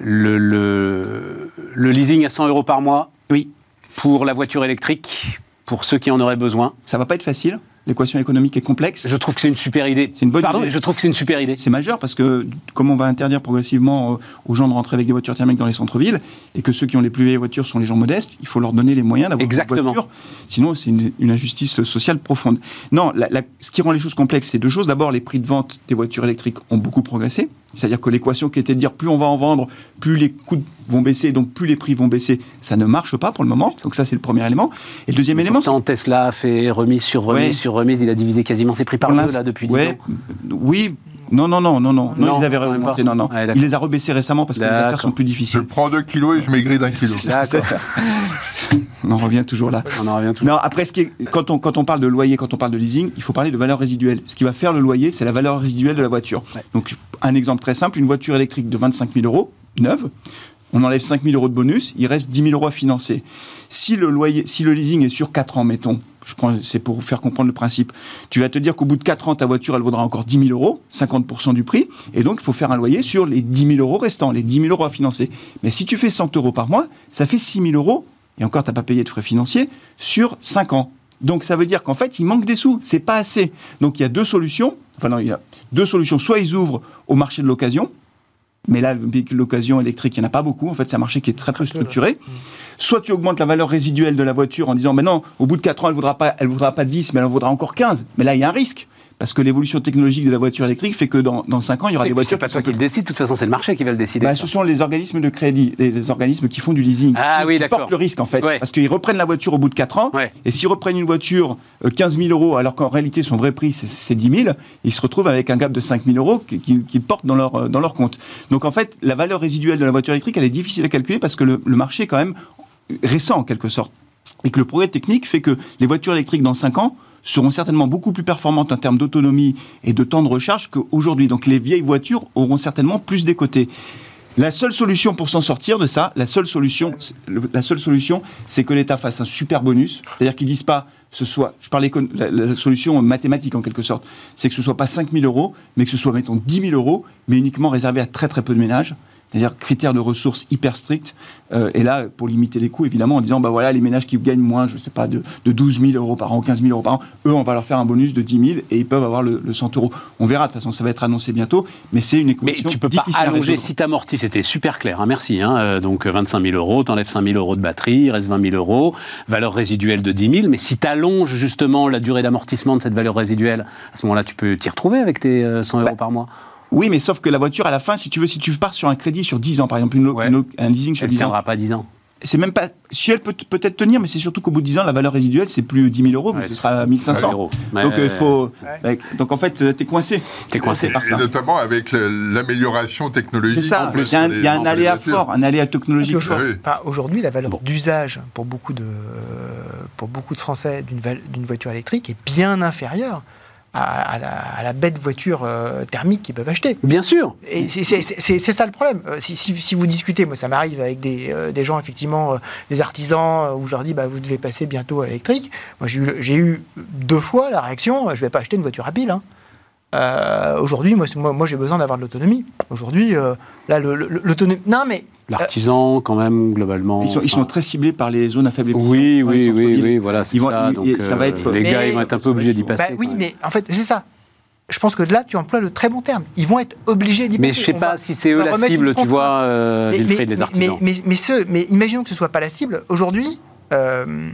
le, le, le leasing à 100 euros par mois Oui, pour la voiture électrique, pour ceux qui en auraient besoin. ça va pas être facile. L'équation économique est complexe. Je trouve que c'est une super idée. C'est une bonne Pardon, idée. je trouve que c'est une super idée. C'est majeur parce que comme on va interdire progressivement euh, aux gens de rentrer avec des voitures thermiques dans les centres-villes et que ceux qui ont les plus vieilles voitures sont les gens modestes, il faut leur donner les moyens d'avoir une Exactement. voiture. Sinon, c'est une, une injustice sociale profonde. Non, la- la- ce qui rend les choses complexes, c'est deux choses. D'abord, les prix de vente des voitures électriques ont beaucoup progressé. C'est-à-dire que l'équation qui était de dire plus on va en vendre, plus les coûts vont baisser, donc plus les prix vont baisser, ça ne marche pas pour le moment. Donc ça, c'est le premier élément. Et le deuxième élément, c'est Pourtant, Tesla a fait remise sur remise Ouais. sur remise. Il a divisé quasiment ses prix par deux là depuis 10 ouais, ans. Oui, non, non, non, non, non, non, Non, ils avaient pas. non, non. Ouais, d'accord. ils les a rebaissés récemment parce que les affaires sont plus Je difficiles. prends 2 kilos et je maigris d'un kilo. On en revient toujours là. On en revient toujours. Non, après, ce qui est- quand, on, quand on parle de loyer, quand on parle de leasing, il faut parler de valeur résiduelle. Ce qui va faire le loyer, c'est la valeur résiduelle de la voiture. Ouais. Donc, un exemple très simple, une voiture électrique de 25 000 euros, neuve, on enlève 5 000 euros de bonus, il reste 10 000 euros à financer. Si le, loyer, si le leasing est sur 4 ans, mettons, je prends, c'est pour faire comprendre le principe, tu vas te dire qu'au bout de 4 ans, ta voiture, elle vaudra encore 10 000 euros, 50% du prix, et donc il faut faire un loyer sur les 10 000 euros restants, les 10 000 euros à financer. Mais si tu fais 100 euros par mois, ça fait 6 000 euros, et encore, tu n'as pas payé de frais financiers, sur 5 ans. Donc ça veut dire qu'en fait, il manque des sous, c'est pas assez. Donc il y a deux solutions, enfin non, il y a deux solutions, soit ils ouvrent au marché de l'occasion, mais là, le véhicule d'occasion électrique, il n'y en a pas beaucoup. En fait, c'est un marché qui est très peu structuré. Soit tu augmentes la valeur résiduelle de la voiture en disant, mais non, au bout de 4 ans, elle ne vaudra, pas- elle vaudra pas 10, mais elle en vaudra encore 15. Mais là, il y a un risque. Parce que l'évolution technologique de la voiture électrique fait que dans, dans 5 ans, il y aura Et des voitures C'est pas qui toi qui le décide, de toute façon, c'est le marché qui va le décider. bah, ce sont les organismes de crédit, les, les organismes qui font du leasing, Ah qui, oui, qui portent le risque en fait, Ouais. parce qu'ils reprennent la voiture au bout de 4 ans, Ouais. et s'ils reprennent une voiture euh, 15 000 euros, alors qu'en réalité son vrai prix c'est- c'est 10 000, ils se retrouvent avec un gap de 5 000 euros qui- qu'ils qu'ils portent dans leur, euh, dans leur compte. Donc en fait, la valeur résiduelle de la voiture électrique, elle est difficile à calculer parce que le, le marché est quand même récent en quelque sorte. Et que le progrès technique fait que les voitures électriques dans 5 ans seront certainement beaucoup plus performantes en termes d'autonomie et de temps de recharge qu'aujourd'hui. Donc les vieilles voitures auront certainement plus décoté. La seule solution pour s'en sortir de ça, la seule solution, la seule solution, c'est que l'État fasse un super bonus. C'est-à-dire qu'ils disent pas, ce soit, je parlais la, la solution mathématique en quelque sorte, c'est que ce soit pas 5 000 euros, mais que ce soit mettons 10 000 euros, mais uniquement réservé à très très peu de ménages. C'est-à-dire critères de ressources hyper stricts. Euh, et là, pour limiter les coûts, évidemment, en disant, bah voilà, les ménages qui gagnent moins, je sais pas, de, de 12 000 euros par an, 15 000 euros par an, eux, on va leur faire un bonus de 10 000 et ils peuvent avoir le, le 100 euros. On verra, de toute façon, ça va être annoncé bientôt, mais c'est une Mais équation tu peux pas allonger si t'amortis, c'était super clair, hein, merci. Hein, euh, donc 25 000 euros, t'enlèves 5 000 euros de batterie, il reste 20 000 euros, valeur résiduelle de 10 000. Mais si t'allonges justement la durée d'amortissement de cette valeur résiduelle, à ce moment-là, tu peux t'y retrouver avec tes euh, 100 euros Bah, par mois. Oui, mais sauf que la voiture, à la fin, si tu veux, si tu pars sur un crédit sur 10 ans, par exemple, une, lo- Ouais. une lo- un leasing sur Elle 10 ans, tiendra pas 10 ans. c'est même pas. Si elle peut peut-être tenir, mais c'est surtout qu'au bout de 10 ans, la valeur résiduelle, c'est plus 10 000 euros, mais Ouais, ce sera 1500. euros. Donc, Ouais, il faut. ouais. Donc, en fait, euh, t'es coincé. T'es coincé. par Et ça. notamment avec l'amélioration technologique. C'est ça. Il y a un, y a aléa fort, un aléa technologique fort. Aujourd'hui, la valeur Bon. d'usage pour beaucoup de, pour beaucoup de Français d'une voiture électrique est bien inférieure à, à la, à la bête voiture euh, thermique qu'ils peuvent acheter. Bien sûr. Et c'est- ça le problème. Euh, Si, si- si vous discutez, moi ça m'arrive avec des, euh, des gens, effectivement, des artisans, où je leur dis, bah, vous devez passer bientôt à l'électrique. Moi j'ai eu, deux fois la réaction, je vais pas acheter une voiture à pile. hein. Euh, Aujourd'hui, moi, c'est- moi, moi, j'ai besoin d'avoir de l'autonomie. Aujourd'hui, euh, là, l'autonomie... Non mais... L'artisan, quand même, globalement. Ils sont, ils sont enfin, très ciblés par les zones à faible émission. Oui, oui, oui, voilà, c'est ça. ils- donc, et ça va euh, être- les gars, Mais- ils vont être un peu obligés d'y passer. Bah oui, même. mais en fait, c'est ça. Je pense que là, tu emploies le très bon terme. Ils vont être obligés d'y Mais passer. je sais On pas va- si c'est eux la cible, tu vois, euh, Mais- Wilfried, mais, les artisans. Mais, mais, mais ce- mais imaginons que ce soit pas la cible. Aujourd'hui, euh,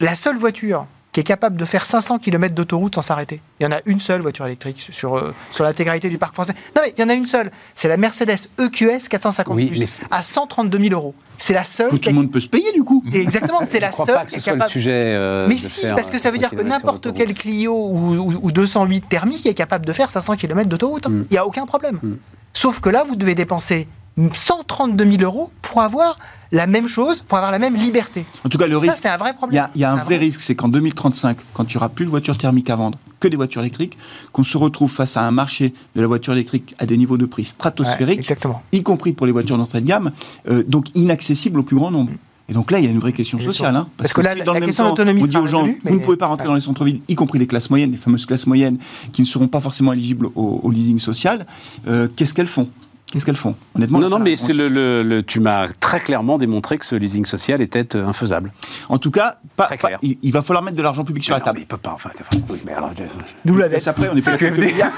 la seule voiture qui est capable de faire 500 km d'autoroute sans s'arrêter. Il y en a une seule voiture électrique sur, euh, sur l'intégralité du parc français. Non, mais il y en a une seule. C'est la Mercedes EQS 450 Oui, plus, mais c'est- à 132 000 euros. C'est la seule. Que tout le monde peut se payer du coup. Et Exactement, c'est la crois seule pas que ce le capable. sujet. euh, Mais de si, faire, parce que ça veut 500 dire que n'importe quel Clio ou, ou- ou 208 thermique est capable de faire 500 km d'autoroute. hein. Il Mm. n'y a aucun problème. Mm. Sauf que là, vous devez dépenser 132 000 euros pour avoir la même chose, pour avoir la même liberté. En tout cas, le Ça, risque. c'est un vrai Il y problème. a, il y a un vrai risque, c'est qu'en 2035, quand tu auras plus de voitures thermiques à vendre, que des voitures électriques, qu'on se retrouve face à un marché de la voiture électrique à des niveaux de prix Ouais, stratosphériques, exactement. y compris pour les voitures d'entrée de gamme, euh, donc inaccessible au plus grand nombre. Et donc là, il y a une vraie question sociale. hein, Parce que là, si dans la le même question temps, on dit aux gens, résolue, vous ne pouvez pas rentrer dans les centres-villes, y compris les classes moyennes, les fameuses classes moyennes, qui ne seront pas forcément éligibles au, au leasing social. euh, Qu'est-ce qu'elles font? Qu'est-ce qu'elles font? Honnêtement, Non, non, mais c'est le, le- le- tu m'as très clairement démontré que ce leasing social était euh, infaisable. En tout cas, pas, Très pas- clair. il, il va falloir mettre de l'argent public sur la Non, table. mais il peut pas, enfin. enfin, oui, mais alors, je- D'où la Et dette. après, on est quelques milliards.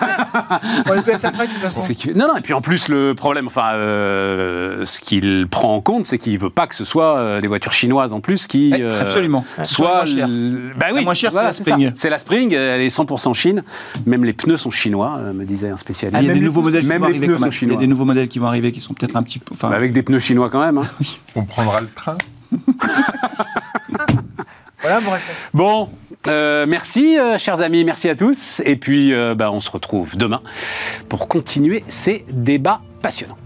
On est PS après, de toute façon. C'est que- Non, non, et puis en plus, le problème, enfin, euh, ce qu'il prend en compte, c'est qu'il veut pas que ce soit euh, des voitures chinoises en plus qui. Ouais, absolument. Soit. Soit la moins Bah La oui, moins chère, c'est voilà, la ça. Spring. C'est la Spring, elle est 100% Chine. Même les pneus sont chinois, euh, me disait un Ah, spécialiste. il y a des les nouveaux modèles qui même vont les arriver nouveaux modèles qui vont arriver qui sont peut-être un petit peu. Enfin, Bah, avec des pneus chinois quand même. hein. On prendra le train. Voilà, bon. Bon, euh, merci, euh, chers amis, merci à tous. Et puis, euh, bah, on se retrouve demain pour continuer ces débats passionnants.